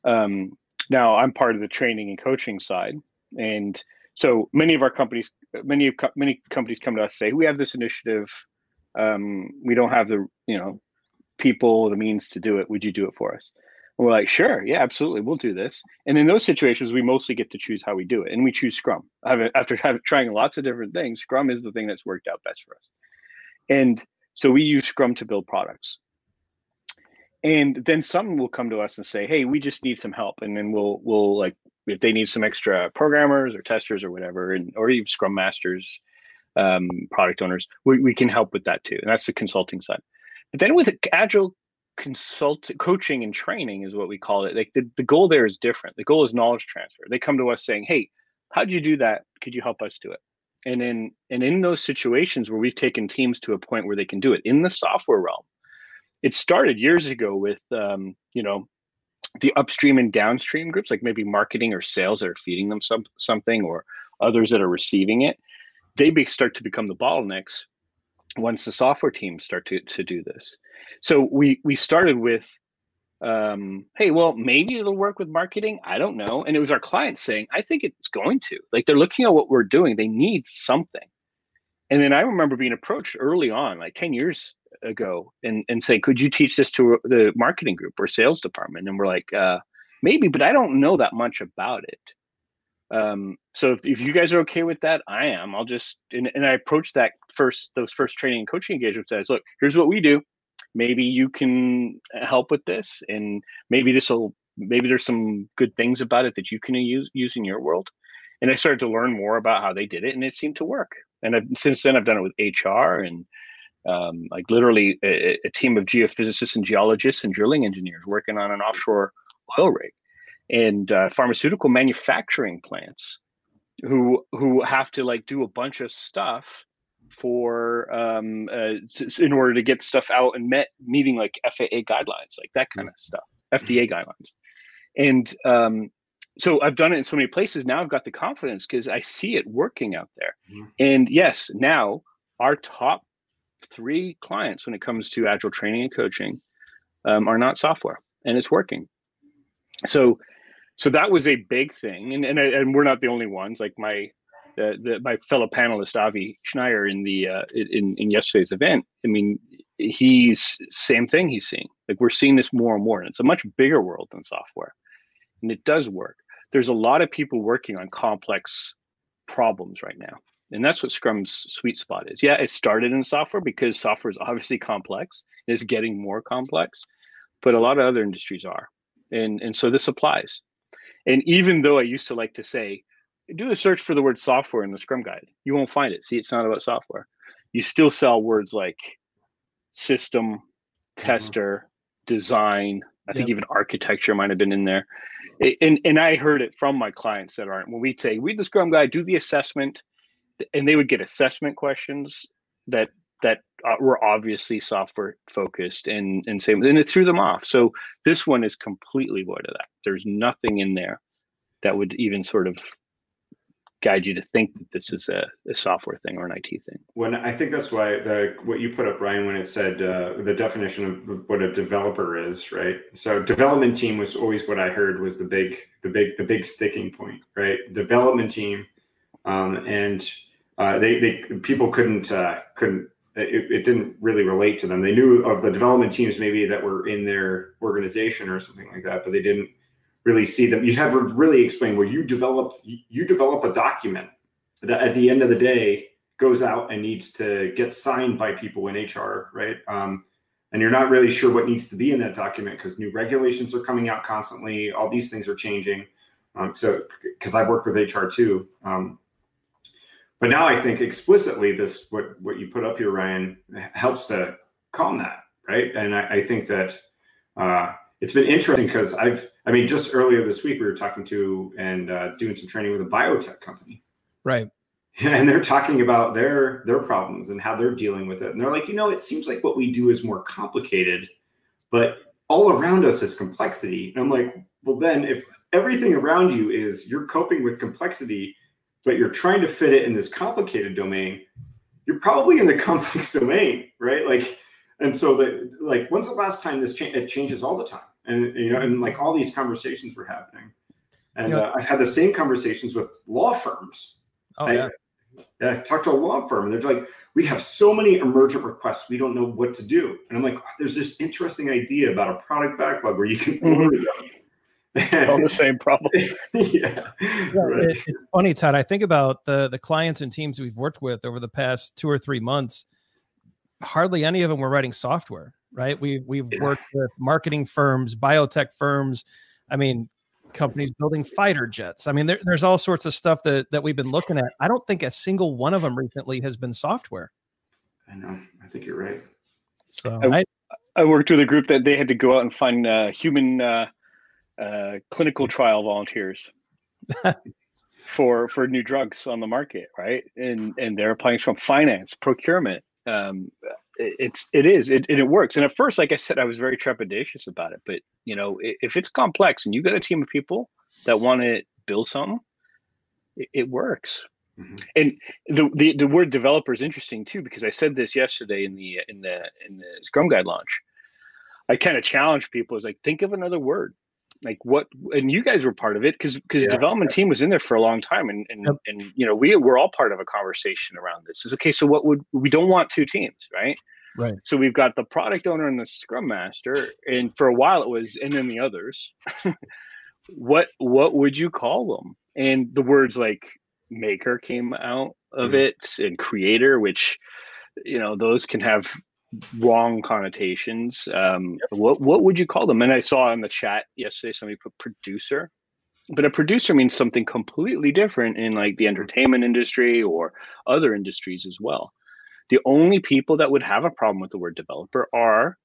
Um, now I'm part of the training and coaching side, and so many of our companies, many of many companies come to us say, "We have this initiative. Um, we don't have the you know people, the means to do it. Would you do it for us?" And we're like, "Sure, yeah, absolutely, we'll do this." And in those situations, we mostly get to choose how we do it, and we choose Scrum. After [LAUGHS] trying lots of different things, Scrum is the thing that's worked out best for us. And so we use Scrum to build products and then someone will come to us and say hey we just need some help and then we'll we'll like if they need some extra programmers or testers or whatever and or even scrum masters um, product owners we, we can help with that too and that's the consulting side but then with agile consult coaching and training is what we call it like the, the goal there is different. The goal is knowledge transfer. They come to us saying hey how'd you do that? Could you help us do it? And in and in those situations where we've taken teams to a point where they can do it in the software realm it started years ago with um, you know the upstream and downstream groups like maybe marketing or sales that are feeding them some something or others that are receiving it. They be, start to become the bottlenecks once the software teams start to, to do this. So we we started with um, hey well maybe it'll work with marketing. I don't know. And it was our clients saying i think it's going to. Like they're looking at what we're doing. They need something. And then i remember being approached early on like 10 years ago and, and say, could you teach this to the marketing group or sales department? And we're like, uh, maybe, but I don't know that much about it. Um, so if, if you guys are okay with that, I am. I'll just and, and I approach that first those first training and coaching engagements as look, here's what we do. Maybe you can help with this, and maybe this will maybe there's some good things about it that you can use use in your world. And I started to learn more about how they did it, and it seemed to work. And I've, since then, I've done it with HR and um, like literally a, a, team of geophysicists and geologists and drilling engineers working on an offshore oil rig, and uh, pharmaceutical manufacturing plants who who have to like do a bunch of stuff for um, uh, in order to get stuff out and met meeting like FAA guidelines, like that kind of stuff, FDA guidelines. And um, so I've done it in so many places. Now I've got the confidence because I see it working out there. Mm-hmm. And yes, now our top three clients when it comes to agile training and coaching um, are not software, and it's working. So, so that was a big thing, and and and we're not the only ones. Like my the, my fellow panelist Avi Schneier in the uh, in in yesterday's event. I mean, he's same thing he's seeing. Like we're seeing this more and more, and it's a much bigger world than software, and it does work. There's a lot of people working on complex problems right now, and that's what Scrum's sweet spot is. Yeah, it started in software because software is obviously complex. It's getting more complex, but a lot of other industries are, and and so this applies. And even though I used to like to say do a search for the word software in the Scrum guide. You won't find it. See, it's not about software. You still sell words like system, mm-hmm. tester, mm-hmm. design. I yep. think even architecture might have been in there. And and I heard it from my clients that aren't. When we'd say read the Scrum guide, do the assessment, and they would get assessment questions that that uh, were obviously software focused and and say and it threw them off. So this one is completely void of that. There's nothing in there that would even sort of guide you to think that this is a, a, software thing or an IT thing. When I think that's why the what you put up, Ryan, when it said uh, the definition of what a developer is, right? So development team was always what I heard was the big, the big, the big sticking point, right? Development team, um, and uh, they they people couldn't uh, couldn't. It, it didn't really relate to them. They knew of the development teams maybe that were in their organization or something like that, but they didn't really see them. You have to really explain where you develop you develop a document that at the end of the day goes out and needs to get signed by people in HR, right? Um, and you're not really sure what needs to be in that document because new regulations are coming out constantly. All these things are changing. Um, so, because I've worked with HR too, um, but now I think explicitly this what what you put up here, Ryan, helps to calm that, right? And I, I think that uh, it's been interesting because I've, I mean, just earlier this week we were talking to and uh, doing some training with a biotech company, right? [LAUGHS] And they're talking about their their problems and how they're dealing with it. And they're like, you know, it seems like what we do is more complicated, but all around us is complexity. And I'm like, well, then if everything around you is you're coping with complexity, but you're trying to fit it in this complicated domain, you're probably in the [LAUGHS] complex domain, right? Like and so that like when's the last time this cha- it changes all the time and you know and like all these conversations were happening and you know, uh, i've had the same conversations with law firms oh I, yeah I talked to a law firm and they're like, we have so many emergent requests, we don't know what to do. And I'm like, oh, there's this interesting idea about a product backlog where you can mm-hmm. order them. All the [LAUGHS] same problem. yeah. yeah right. it, it's funny, Todd. I think about the the clients and teams we've worked with over the past two or three months hardly any of them were writing software, right? We we've yeah. worked with marketing firms, biotech firms. I mean, companies building fighter jets. I mean, there, there's all sorts of stuff that that we've been looking at. I don't think a single one of them recently has been software. I know. I think you're right. So I, I, I worked with a group that they had to go out and find uh, human uh, uh, clinical trial volunteers. [LAUGHS] for for new drugs on the market, right? And and they're applying from finance, procurement, um, it's it is it, and it works. And at first, like I said, I was very trepidatious about it. But you know, if it's complex and you got a team of people that want to build something, it, it works. Mm-hmm. And the, the the word developer is interesting too because I said this yesterday in the in the in the Scrum Guide launch. I kind of challenge people is like think of another word like what and you guys were part of it because because yeah. development team was in there for a long time and and, yep. and you know we we're all part of a conversation around this is okay so what would we don't want two teams right right so we've got the product owner and the scrum master and for a while it was and then the others [LAUGHS] what what would you call them and the words like maker came out of mm-hmm. it and creator which you know those can have wrong connotations. Um, what what would you call them? And I saw in the chat yesterday somebody put producer. but a producer means something completely different in like the entertainment industry or other industries as well. The only people that would have a problem with the word developer are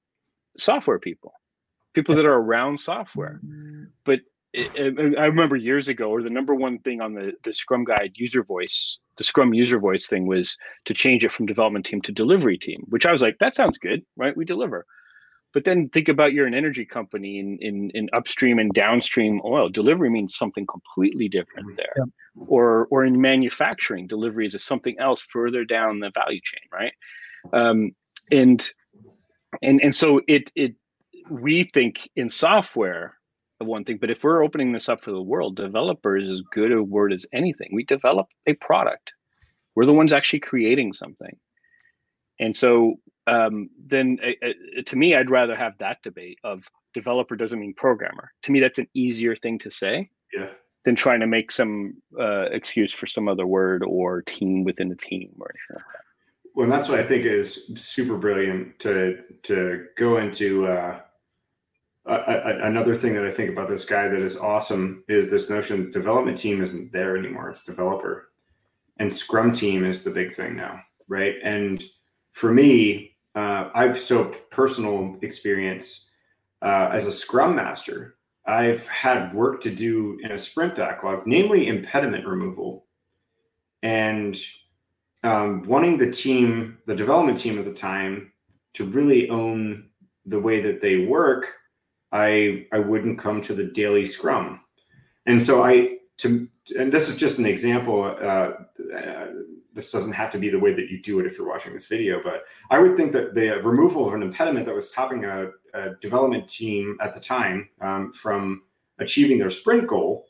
software people, people that are around software. But it, it, I remember years ago, or the number one thing on the, the Scrum Guide user voice, the Scrum user voice thing was to change it from development team to delivery team, which I was like, that sounds good, right? We deliver. But then think about you're an energy company in, in, in upstream and downstream oil. Delivery means something completely different mm-hmm. there. Yeah. Or or in manufacturing, delivery is something else further down the value chain, right? Um, and and and so it it we think in software of one thing, but if we're opening this up for the world, developer is as good a word as anything. We develop a product. We're the ones actually creating something. And so um, then uh, uh, to me, I'd rather have that debate of developer doesn't mean programmer. To me, that's an easier thing to say yeah. than trying to make some uh, excuse for some other word or team within a team or anything like that. Well, that's what I think is super brilliant to to go into. Another thing that I think about this guy that is awesome is this notion development team isn't there anymore; it's developer, and Scrum team is the big thing now, right? And for me, uh, I've so personal experience uh, as a Scrum master. I've had work to do in a sprint backlog, namely impediment removal, and um, wanting the team, the development team at the time, to really own the way that they work. I I wouldn't come to the daily Scrum, and so I to and this is just an example. Uh, this doesn't have to be the way that you do it if you're watching this video, but I would think that the removal of an impediment that was stopping a, a development team at the time um, from achieving their sprint goal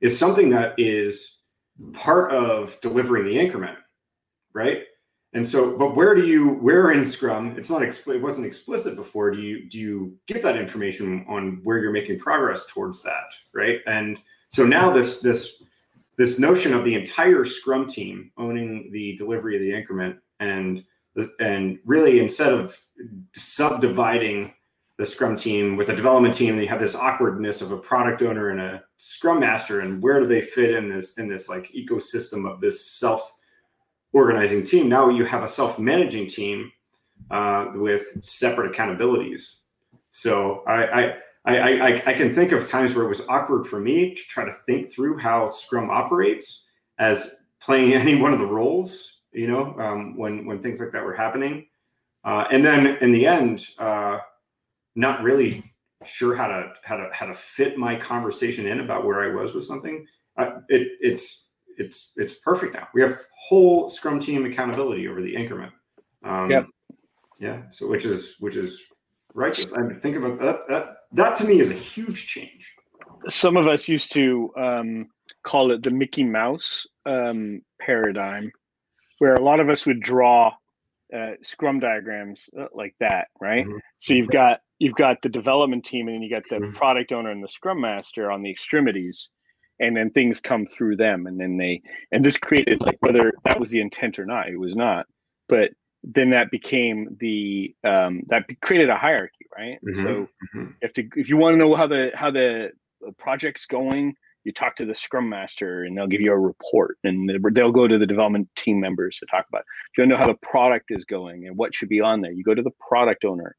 is something that is part of delivering the increment, right? And so, but where do you, where in Scrum, it's not, it wasn't explicit before. Do you, do you get that information on where you're making progress towards that, right? And so now this, this this notion of the entire Scrum team owning the delivery of the increment and and really instead of subdividing the Scrum team with a development team, they have this awkwardness of a product owner and a Scrum master, and where do they fit in this in this like ecosystem of this self organizing team? Now you have a self managing team uh, with separate accountabilities. So I, I I, I, I can think of times where it was awkward for me to try to think through how Scrum operates as playing [LAUGHS] any one of the roles, you know, um, when when things like that were happening, uh, and then in the end, uh, not really sure how to how to how to fit my conversation in about where I was with something. It, it's it's it's perfect now. We have whole Scrum team accountability over the increment. Um, yeah, yeah. So which is which is righteous. I think about that. That that to me is a huge change. Some of us used to um, call it the Mickey Mouse um, paradigm, where a lot of us would draw uh, Scrum diagrams uh, like that, right? Mm-hmm. So you've got you've got the development team, and then you got the mm-hmm. product owner and the Scrum master on the extremities, and then things come through them, and then they and this created like whether that was the intent or not, it was not, but then that became the um, that created a hierarchy, right? Mm-hmm, so mm-hmm. if to, if you want to know how the how the project's going, you talk to the scrum master and they'll give you a report, and they'll go to the development team members to talk about. It. If you want to know how the product is going and what should be on there, you go to the product owner,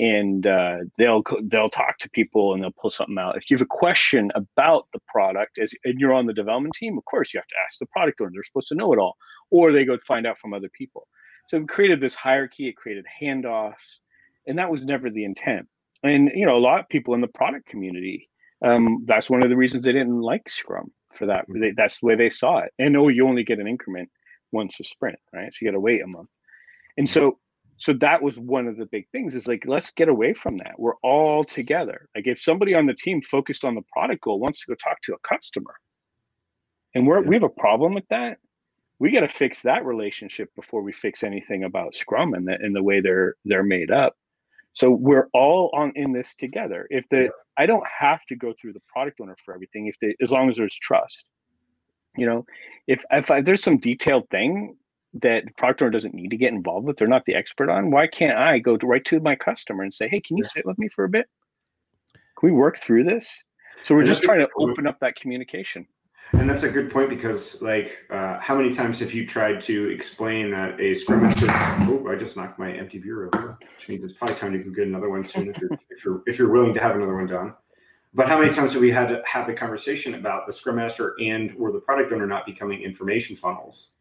and uh, they'll they'll talk to people and they'll pull something out. If you have a question about the product as and you're on the development team, of course you have to ask the product owner. They're supposed to know it all, or they go find out from other people. So it created this hierarchy, it created handoffs, and that was never the intent. And you know, a lot of people in the product community, um, that's one of the reasons they didn't like Scrum for that. Mm-hmm. They, that's the way they saw it. And oh, you only get an increment once a sprint, right? So you got to wait a month. And so so that was one of the big things is like let's get away from that we're all together like if somebody on the team focused on the product goal wants to go talk to a customer and we're yeah. we have a problem with that we got to fix that relationship before we fix anything about Scrum and the and the way they're they're made up. So we're all on in this together. If the yeah. I don't have to go through the product owner for everything. If they as long as there's trust, you know, if if I, there's some detailed thing that the product owner doesn't need to get involved with, they're not the expert on. Why can't I go to, right to my customer and say, hey, can you yeah. sit with me for a bit? Can we work through this? So we're And just trying to open up that communication. And that's a good point because, like, uh, how many times have you tried to explain that a scrum master? Oh, I just knocked my empty beer over, which means it's probably time to go get another one soon if you're [LAUGHS] if you're if you're willing to have another one done. But how many times have we had to have the conversation about the scrum master and or the product owner not becoming information funnels?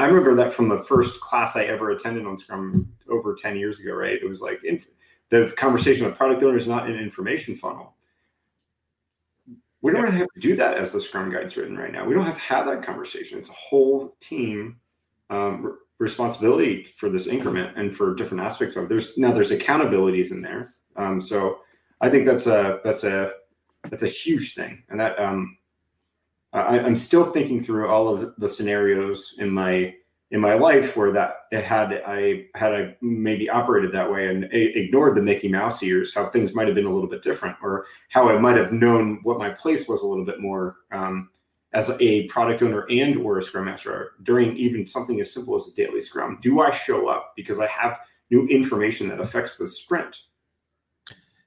I remember that from the first class I ever attended on Scrum over ten years ago. Right? It was like inf- the conversation of product owner is not an information funnel we don't really have to do that as the scrum guide's written right now we don't have to have that conversation it's a whole team um, responsibility for this increment and for different aspects of it. there's now there's accountabilities in there um, so i think that's a that's a that's a huge thing and that um, I, i'm still thinking through all of the scenarios in my in my life where that it had I had I maybe operated that way and ignored the Mickey Mouse ears, how things might have been a little bit different, or how I might have known what my place was a little bit more um, as a product owner and or a Scrum Master during even something as simple as a daily Scrum. Do I show up because I have new information that affects the sprint?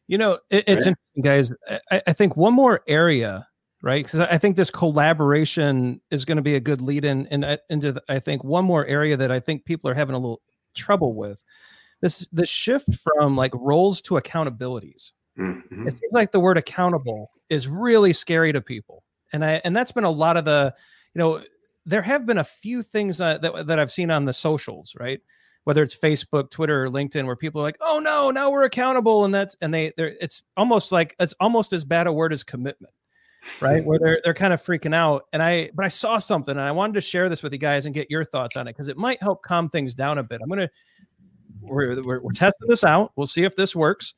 You know, it, it's Right. interesting, guys. I, I think one more area, right? Because I think this collaboration is going to be a good lead in, in uh, into the, I think one more area that I think people are having a little trouble with. This the shift from like roles to accountabilities. Mhm. It seems like the word accountable is really scary to people, and I and that's been a lot of the, you know, there have been a few things uh, that that I've seen on the socials, right? Whether it's Facebook, Twitter, or LinkedIn, where people are like, "Oh no, now we're accountable," and that's and they they're it's almost like it's almost as bad a word as commitment, right? Where they're they're kind of freaking out. And I but I saw something and I wanted to share this with you guys and get your thoughts on it because it might help calm things down a bit. I'm gonna we're, we're, we're testing this out. We'll see if this works.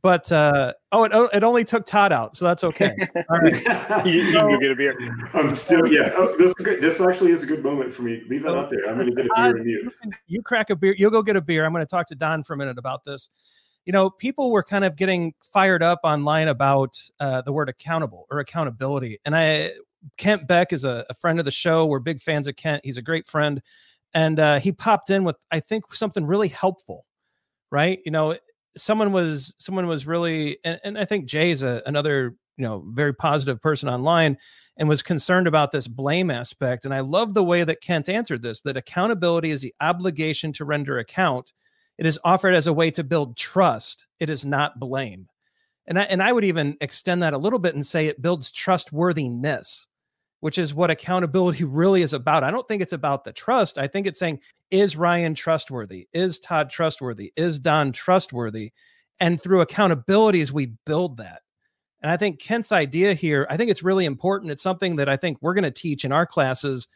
But uh, oh, it, it only took Todd out, so that's okay. [LAUGHS] All right. [LAUGHS] You, you can go get a beer. I'm still yeah. Oh, this is good. This actually is a good moment for me. Leave that out there. I'm to get a beer and mute. you crack a beer. You'll go get a beer. I'm to talk to Don for a minute about this. You know, people were kind of getting fired up online about uh, the word accountable or accountability. And I, Kent Beck is a, a friend of the show. We're big fans of Kent. He's a great friend. And uh, he popped in with, I think, something really helpful, right? You know, someone was someone was really, and, and I think Jay's a, another, you know, very positive person online and was concerned about this blame aspect. And I love the way that Kent answered this that accountability is the obligation to render account. It is offered as a way to build trust. It is not blame. And I, and I would even extend that a little bit and say it builds trustworthiness, which is what accountability [LAUGHS] really is about. I don't think it's about the trust. I think it's saying, is Ryan trustworthy? Is Todd trustworthy? Is Don trustworthy? And through accountabilities, we build that. And I think Kent's idea here, I think it's really important. It's something that I think we're going to teach in our classes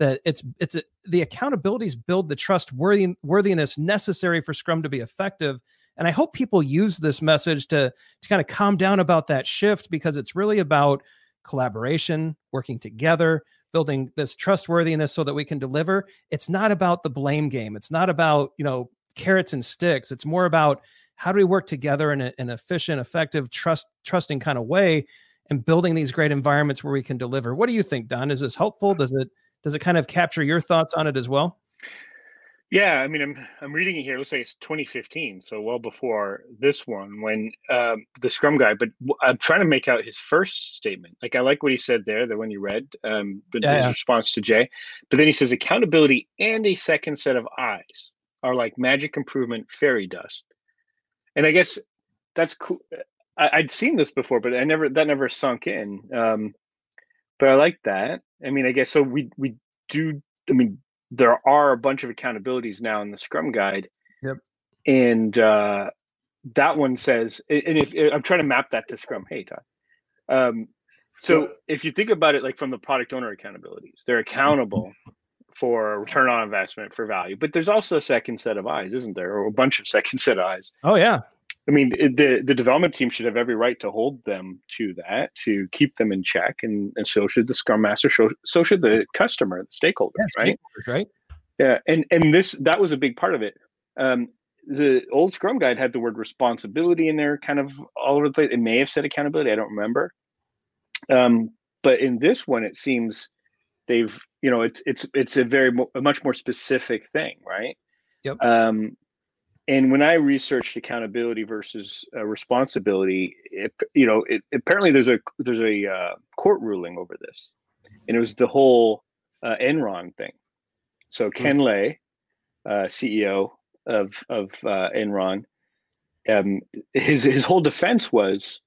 that it's it's a, the accountabilities build the trustworthy worthiness necessary for Scrum to be effective. And I hope people use this message to to kind of calm down about that shift because it's really about collaboration, working together, building this trustworthiness so that we can deliver. It's not about the blame game. It's not about, you know, carrots and sticks. It's more about how do we work together in a, an efficient, effective, trust trusting kind of way and building these great environments where we can deliver. What do you think, Don? Is this helpful? Does it does it kind of capture your thoughts on it as well? Yeah, I mean, I'm I'm reading it here. It looks like it's 2015, so well before this one, when um, the Scrum guide. But I'm trying to make out his first statement. Like I like what he said there, the one you read, um, but Yeah, his yeah. response to Jay. But then he says accountability and a second set of eyes are like magic improvement fairy dust. And I guess that's cool. I, I'd seen this before, but I never that never sunk in. Um, but I like that. I mean, I guess so. We we do. I mean, there are a bunch of accountabilities now in the Scrum Guide. Yep. And uh, that one says, and if I'm trying to map that to Scrum, hey Todd. Um, so if you think about it, like from the product owner accountabilities, they're accountable for return on investment for value, but there's also a second set of eyes, isn't there, or a bunch of second set of eyes? Oh yeah, I mean, it- the the development team should have every right to hold them to that, to keep them in check, and and so should the scrum master. So, so should the customer, the stakeholders, yeah right? stakeholders, right? Yeah, and and this that was a big part of it. Um, the old Scrum guide had the word responsibility in there, kind of all over the place. It may have said accountability. I don't remember. Um, but in this one, it seems they've you know it's it's it's a very mo- a much more specific thing, right? Yep. Um, and when I researched accountability versus uh, responsibility, it, you know, it, apparently there's a there's a uh, court ruling over this, and it was the whole uh, Enron thing. So hmm. Ken Lay, uh, CEO of of uh, Enron, um, his his whole defense was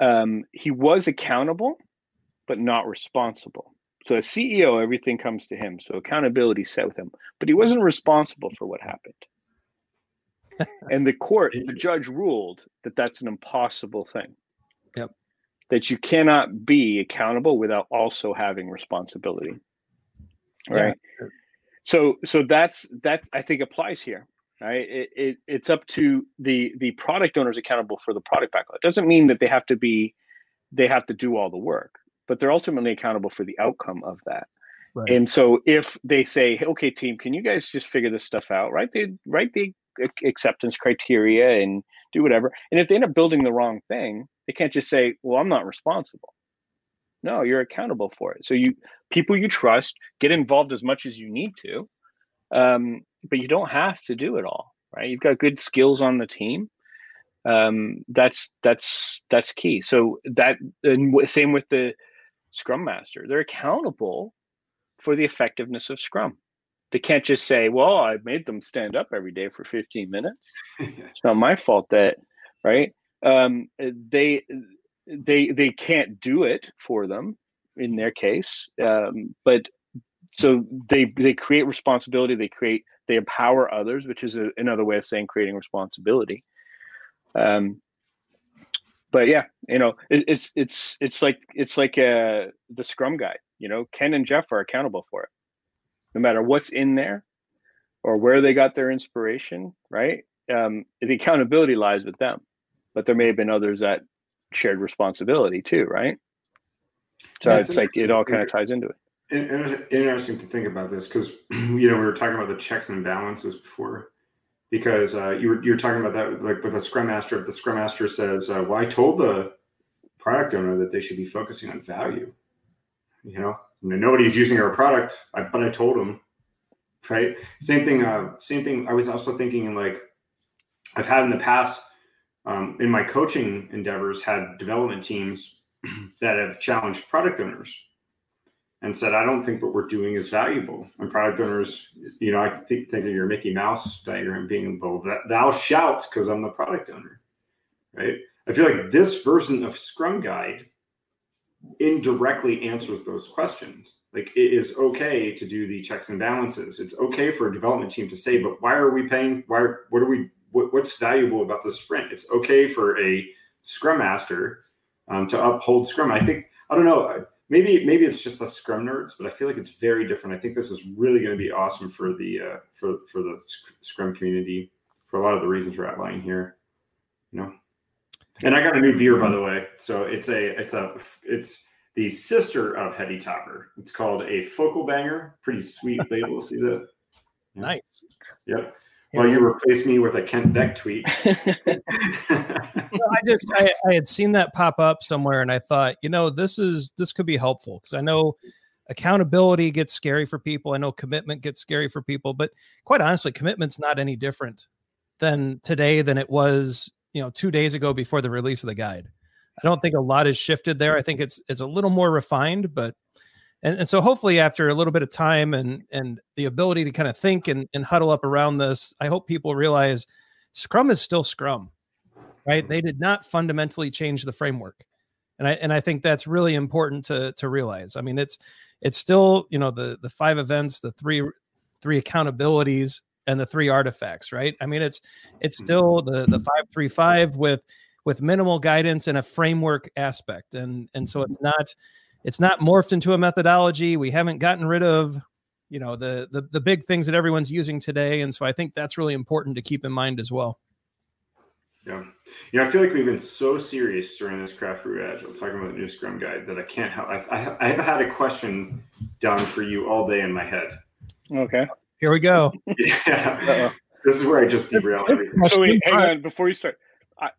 um, he was accountable, but not responsible. So as CEO, everything comes to him. So accountability set with him, but he wasn't responsible for what happened. And the court, the judge ruled that that's an impossible thing. Yep. That you cannot be accountable without also having responsibility. Right. Yeah. So so that's that I think applies here. Right. It, it it's up to the the product owners accountable for the product backlog. It doesn't mean that they have to be they have to do all the work but they're ultimately accountable for the outcome of that. Right. And so if they say, "Okay, team, can you guys just figure this stuff out?" Right? They write the acceptance criteria and do whatever. And if they end up building the wrong thing, they can't just say, "Well, I'm not responsible." No, you're accountable for it. So you people you trust get involved as much as you need to, um, but you don't have to do it all. Right? You've got good skills on the team. Um, that's that's that's key. So that and same with the Scrum Master. They're accountable for the effectiveness of Scrum. They can't just say, "Well, I made them stand up every day for 15 minutes." [LAUGHS] it's not my fault that, right? Um, they they they can't do it for them in their case, um, but so they they create responsibility. They create they empower others, which is a, another way of saying creating responsibility. Um, but yeah, you know, it, it's it's it's like it's like uh, the Scrum guide. You know, Ken and Jeff are accountable for it, no matter what's in there or where they got their inspiration. Right, um, the accountability lies with them, but there may have been others that shared responsibility too. Right, so That's it's like it all kind of ties into it. And it's interesting to think about this because [CLEARS THROAT] you know we were talking about the checks and balances before because uh, you were you're talking about that like with a scrum master. If the scrum master says, uh, "Well, I told the product owner that they should be focusing on value," you know, nobody's using our product, but I told them, right? Same thing. Uh, same thing. I was also thinking in like I've had in the past um, in my coaching endeavors had development teams [CLEARS THROAT] that have challenged product owners and said, I don't think what we're doing is valuable. And product owners, you know, I think, think of your Mickey Mouse diagram being, well, thou shalt because I'm the product owner, right? I feel like this version of Scrum Guide indirectly answers those questions. Like it is okay to do the checks and balances. It's okay for a development team to say, but why are we paying? Why? What are we? What, what's valuable about the sprint? It's okay for a Scrum Master um, to uphold Scrum. I think I don't know maybe maybe it's just the scrum nerds but i feel like it's very different i think this is really going to be awesome for the uh, for for the scrum community for a lot of the reasons we're outlining here you know and i got a new beer by the way. So it's a it's a it's the sister of heady topper. It's called a focal banger. Pretty sweet [LAUGHS] label see that? Yeah. nice. Yep. Well, you replaced me with a Kent Beck tweet. [LAUGHS] [LAUGHS] well, I just I, I, had seen that pop up somewhere, and I thought, you know, this is this could be helpful because I know accountability gets scary for people. I know commitment gets scary for people, but quite honestly, commitment's not any different than today than it was, you know, two days ago before the release of the guide. I don't think a lot has shifted there. I think it's it's a little more refined, but and, and so hopefully after a little bit of time and and the ability to kind of think and, and huddle up around this i hope people realize scrum is still scrum right they did not fundamentally change the framework and i and i think that's really important to to realize i mean it's it's still you know the the five events the three three accountabilities and the three artifacts right i mean it's it's mm-hmm. still the the 535 with with minimal guidance and a framework aspect and and so it's not it's not morphed into a methodology. We haven't gotten rid of, you know, the the, the big things that everyone's using today. And so I think that's really important to keep in mind as well. Yeah. You know, I feel like we've been so serious during this craft brew agile talking about the new scrum guide that I can't help. I, I, I have had a question down for you all day in my head. Okay. Here we go. [LAUGHS] yeah. This is where I just derail everything. So wait, hang on before you start. I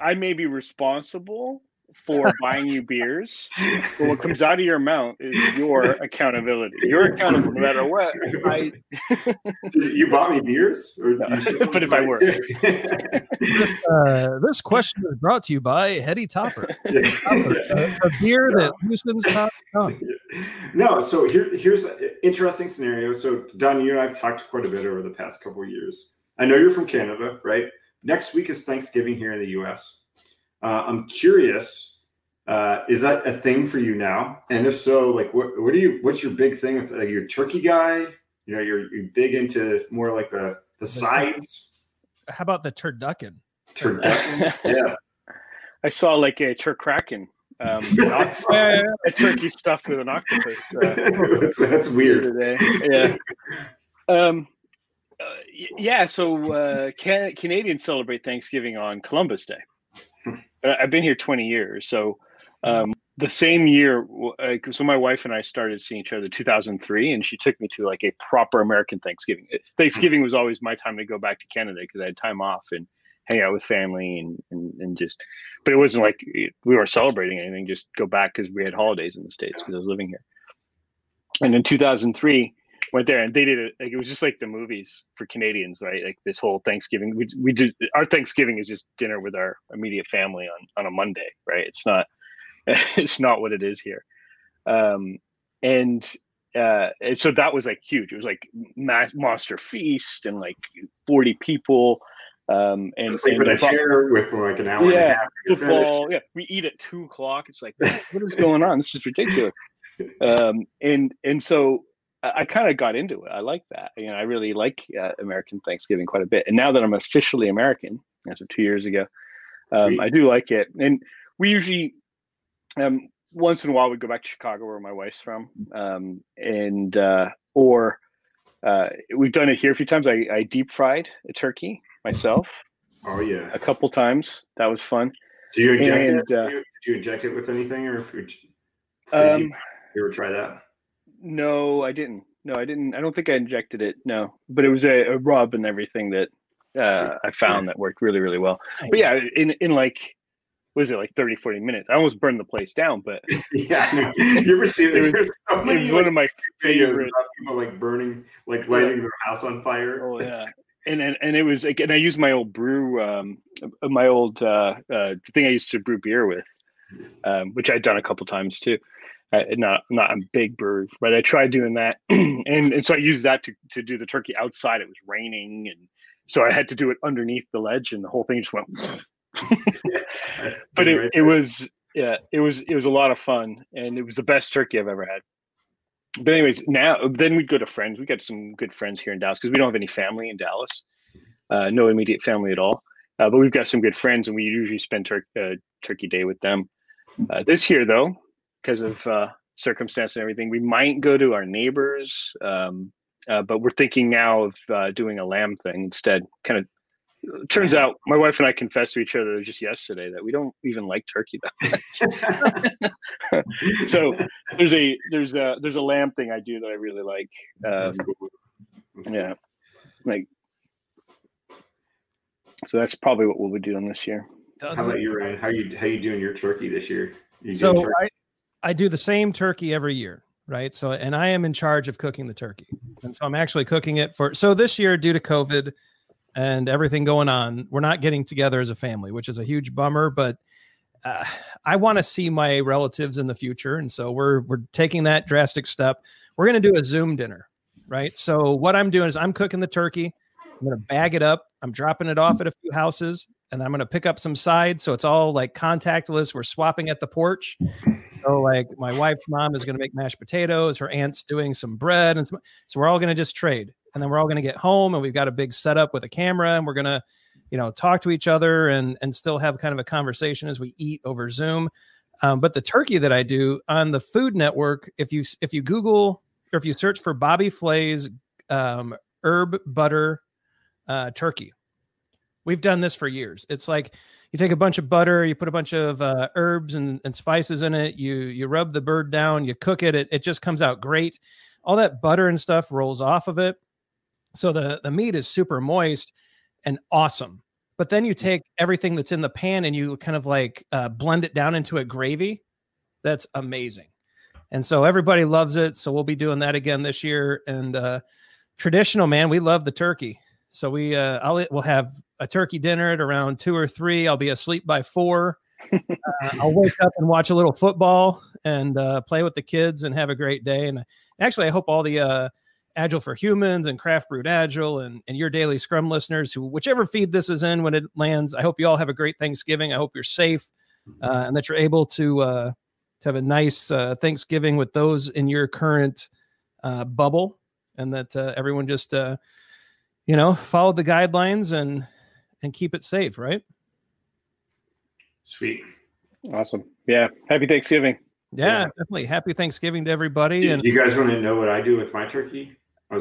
I may be responsible for buying you beers, but what comes out of your mouth is your [LAUGHS] accountability. You're accountable no matter what. I, [LAUGHS] you bought me beers, no, but if I were, [LAUGHS] uh, this question is brought to you by Heady Topper, Topper a, a, beer that loosens top tongue. No, so here, here's an interesting scenario. So, Don, you and I've talked quite a bit over the past couple of years. I know you're from Canada, right? Next week is Thanksgiving here in the U.S. Uh, I'm curious, uh, is that a thing for you now? And if so, like, what what do you? What's your big thing with like, your turkey guy? You know, you're, you're big into more like the the sides. How about the turducken? Turducken, [LAUGHS] yeah. I saw like a turkraken. Um, [LAUGHS] a turkey stuffed with an octopus. Uh, [LAUGHS] that's, that's weird. Yeah. Um, uh, yeah. So uh, can, Canadians celebrate Thanksgiving on Columbus Day. I've been here 20 years. So um, the same year, uh, so my wife and I started seeing each other 2003, and she took me to like a proper American Thanksgiving. Thanksgiving was always my time to go back to Canada because I had time off and hang out with family and, and, and just, but it wasn't like we were celebrating anything, just go back because we had holidays in the States because I was living here. And in 2003, went there and they did it like it was just like the movies for Canadians, right? Like this whole Thanksgiving. We we did our Thanksgiving is just dinner with our immediate family on on a Monday, right? It's not [LAUGHS] it's not what it is here. Um and uh and so that was like huge. It was like mass monster feast and like 40 people. Um and, Sleep in a chair with like an hour yeah, and a half. football. Yeah, we eat at two o'clock. It's like, what is going on? This is ridiculous. [LAUGHS] Um, and and so I kind of got into it. I like that. You know, I really like uh, American Thanksgiving quite a bit. And now that I'm officially American, as of two years ago, um, I do like it. And we usually, um, once in a while, we go back to Chicago, where my wife's from, um, and uh, or uh, we've done it here a few times. I, I deep fried a turkey myself. Oh yeah, a couple times. That was fun. Do you inject And, it? uh, did, you, did you inject it with anything, or did you, Um, you ever try that? No, I didn't. No, I didn't. I don't think I injected it. No, but it was a, a rub and everything that uh, I found that worked really, really well. But yeah, in in like, what is it like 30, 40 minutes? I almost burned the place down, but [LAUGHS] yeah, you ever see [LAUGHS] It was- so it many was one like, of my favorite. about people like burning, like lighting their house on fire. Oh [LAUGHS] yeah, and and and it was like, and I used my old brew, um, uh, my old uh, uh, thing I used to brew beer with, um, which I'd done a couple times too. Uh, not not a big brew, but I tried doing that, [CLEARS THROAT] and and so I used that to to do the turkey outside. It was raining, and so I had to do it underneath the ledge, and the whole thing just went. [LAUGHS] but it, it was yeah it was it was a lot of fun and it was the best turkey i've ever had but anyways now then we'd go to friends we got some good friends here in dallas because we don't have any family in dallas uh, no immediate family at all uh, but we've got some good friends and we usually spend tur- uh, turkey day with them uh, this year though because of uh, circumstance and everything we might go to our neighbors um, uh, but we're thinking now of uh, doing a lamb thing instead kind of turns out my wife and I confessed to each other just yesterday that we don't even like turkey that much. [LAUGHS] so there's a there's a there's a lamb thing I do that I really like. Um, That's cool. That's cool. yeah, like so that's probably what we'll be doing this year. Doesn't How about you, Ryan? How you how you doing your turkey this year? You So turkey? I, I do the same turkey every year, right? So, and I am in charge of cooking the turkey. And so I'm actually cooking it for, so this year, due to COVID and everything going on, we're not getting together as a family, which is a huge bummer, but uh, I want to see my relatives in the future. And so we're, we're taking that drastic step. We're going to do a Zoom dinner, right? So what I'm doing is I'm cooking the turkey. I'm going to bag it up. I'm dropping it off at a few houses and I'm going to pick up some sides. So it's all like contactless. We're swapping at the porch. So like my wife's mom is going to make mashed potatoes. Her aunt's doing some bread. And some, so we're all going to just trade. And then we're all going to get home and we've got a big setup with a camera and we're going to, you know, talk to each other and, and still have kind of a conversation as we eat over Zoom. Um, but the turkey that I do on the Food Network, if you if you Google or if you search for Bobby Flay's um, herb butter uh, turkey, we've done this for years. It's like you take a bunch of butter, you put a bunch of uh, herbs and, and spices in it, you you rub the bird down, you cook it, it, it just comes out great. All that butter and stuff rolls off of it, so the the meat is super moist and awesome. but then you take everything that's in the pan and you kind of like uh, blend it down into a gravy. That's amazing. And so everybody loves it. So we'll be doing that again this year. And uh, traditional, man, we love the turkey. So we, uh, I'll, we'll have a turkey dinner at around two or three. I'll be asleep by four. [LAUGHS] uh, I'll wake up and watch a little football and uh, play with the kids and have a great day. And actually, I hope all the uh, Agile for Humans and Craft Brewed Agile and, and your daily Scrum listeners, who whichever feed this is in when it lands, I hope you all have a great Thanksgiving. I hope you're safe uh, and that you're able to uh, to have a nice uh, Thanksgiving with those in your current uh, bubble, and that uh, everyone just uh, you know follow the guidelines and and keep it safe. Right? Sweet. Awesome. Yeah. Happy Thanksgiving. Yeah, Yeah. definitely. Happy Thanksgiving to everybody. Do, and do you guys want to know what I do with my turkey?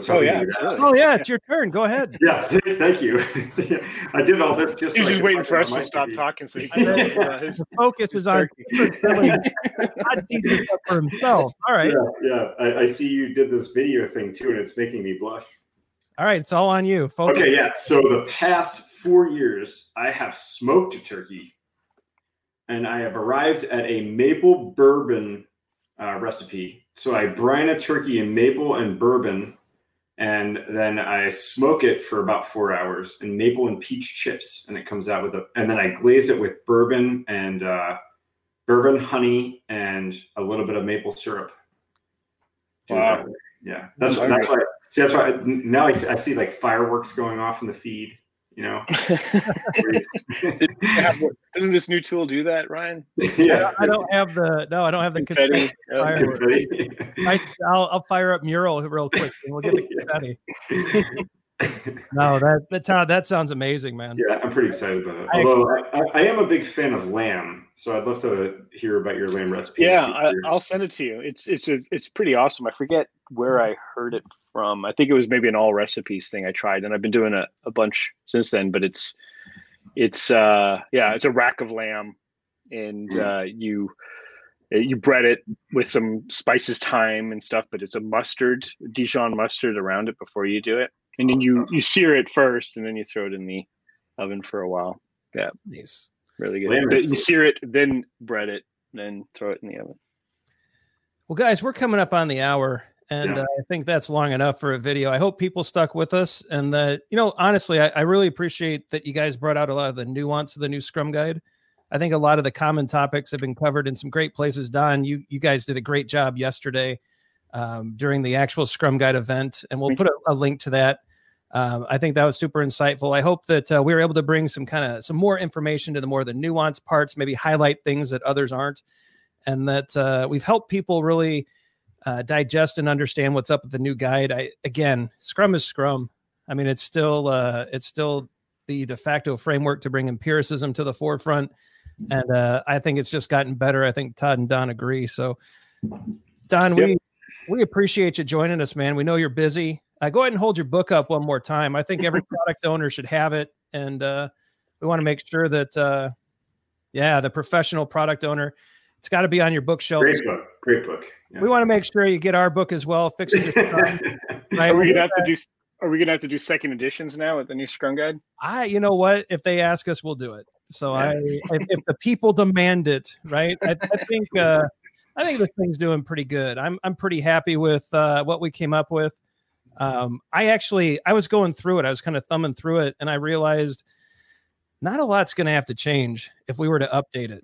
Oh, yeah, you'd absolutely. ask. oh yeah, it's your turn. Go ahead. [LAUGHS] Yeah, thank you. [LAUGHS] I did all this just. He's so just waiting for us to stop turkey. talking so he I [LAUGHS] know. can uh, his, The focus his is on turkey. really not teaching for himself. All right. Yeah, yeah. I, I see you did this video thing too, and it's making me blush. All right. It's all on you. Focus. Okay, yeah. So the past four years, I have smoked a turkey, and I have arrived at a maple bourbon uh, recipe. So I brine a turkey in maple and bourbon, and then I smoke it for about four hours in maple and peach chips, and it comes out with a. And then I glaze it with bourbon and uh, bourbon, honey, and a little bit of maple syrup. Wow. Yeah, that's I'm that's why. See, that's why now I see, I see like fireworks going off in the feed. You know, Doesn't this new tool do that, Ryan? [LAUGHS] yeah. I don't have the no. I don't have the Confetti. confetti. Fireworks. Confetti. I, I'll, I'll fire up mural real quick and we'll get the [LAUGHS] confetti. No, that that sound, that sounds amazing, man. yeah, I'm pretty excited about it. I Although I, I, I am a big fan of lamb, so I'd love to hear about your lamb recipe. Yeah, I, I'll send it to you. It's it's a, it's pretty awesome. I forget where I heard it from. I think it was maybe an all recipes thing I tried, and I've been doing a, a bunch since then. But it's it's uh yeah, it's a rack of lamb, and uh, you you bread it with some spices, thyme, and stuff. But it's a mustard, Dijon mustard around it before you do it, and then you you sear it first, and then you throw it in the oven for a while. Yeah, nice. Really good. Lamb You sear it, then bread it, then throw it in the oven. Well, guys, we're coming up on the hour, and Yeah. uh, I think that's long enough for a video. I hope people stuck with us, and that you know, honestly, I, I really appreciate that you guys brought out a lot of the nuance of the new Scrum Guide. I think a lot of the common topics have been covered in some great places. Don, you you guys did a great job yesterday um, during the actual Scrum Guide event, and we'll put a, a link to that. Um, I think that was super insightful. I hope that uh, we were able to bring some kind of some more information to the more the nuanced parts, maybe highlight things that others aren't, and that uh, we've helped people really uh, digest and understand what's up with the new guide. I again, Scrum is Scrum. I mean, it's still uh, it's still the de facto framework to bring empiricism to the forefront, and uh, I think it's just gotten better. I think Todd and Don agree. So, Don, we we appreciate you joining us, man. We know you're busy. Uh, go ahead and hold your book up one more time. I think every [LAUGHS] product owner should have it, and uh, we want to make sure that, uh, yeah, the professional product owner, it's got to be on your bookshelf. Great book. Great book. Yeah. We want to make sure you get our book as well, fixing your Scrum. [LAUGHS] right? Are we gonna have to do? Are we gonna have to do second editions now with the new Scrum Guide? I, you know what? If they ask us, we'll do it. So Yeah. I, if, if the people demand it, right? I, I think, uh, I think this thing's doing pretty good. I'm, I'm pretty happy with uh, what we came up with. Um, I actually, I was going through it. I was kind of thumbing through it, and I realized not a lot's going to have to change if we were to update it.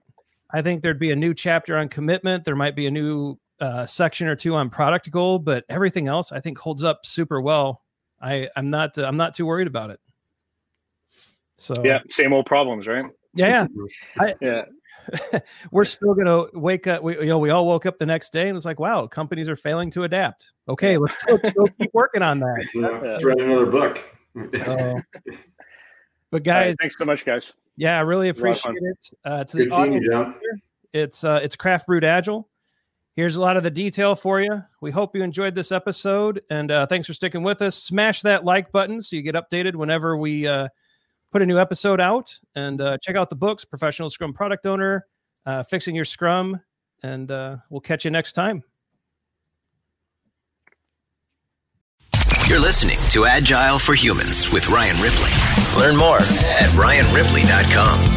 I think there'd be a new chapter on commitment. There might be a new uh, section or two on product goal, but everything else I think holds up super well. I, I'm not, I'm not too worried about it. So Yeah, same old problems, right? Yeah, Yeah, [LAUGHS] [LAUGHS] we're still gonna wake up. We you know we all woke up the next day and it's like, wow, companies are failing to adapt. Okay, let's still, still keep working on that. [LAUGHS] Yeah, let's write another book. So, but guys, right, thanks so much, guys. yeah, I really was a lot of fun. appreciate it. Uh, to Good seeing audience, you, it's uh, it's Craft Brewed Agile. Here's a lot of the detail for you. We hope you enjoyed this episode, and uh, thanks for sticking with us. Smash that like button so you get updated whenever we uh, put a new episode out. And uh, check out the books, Professional Scrum Product Owner, uh, Fixing Your Scrum, and uh, we'll catch you next time. You're listening to Agile for Humans with Ryan Ripley. Learn more at ryanripley.com.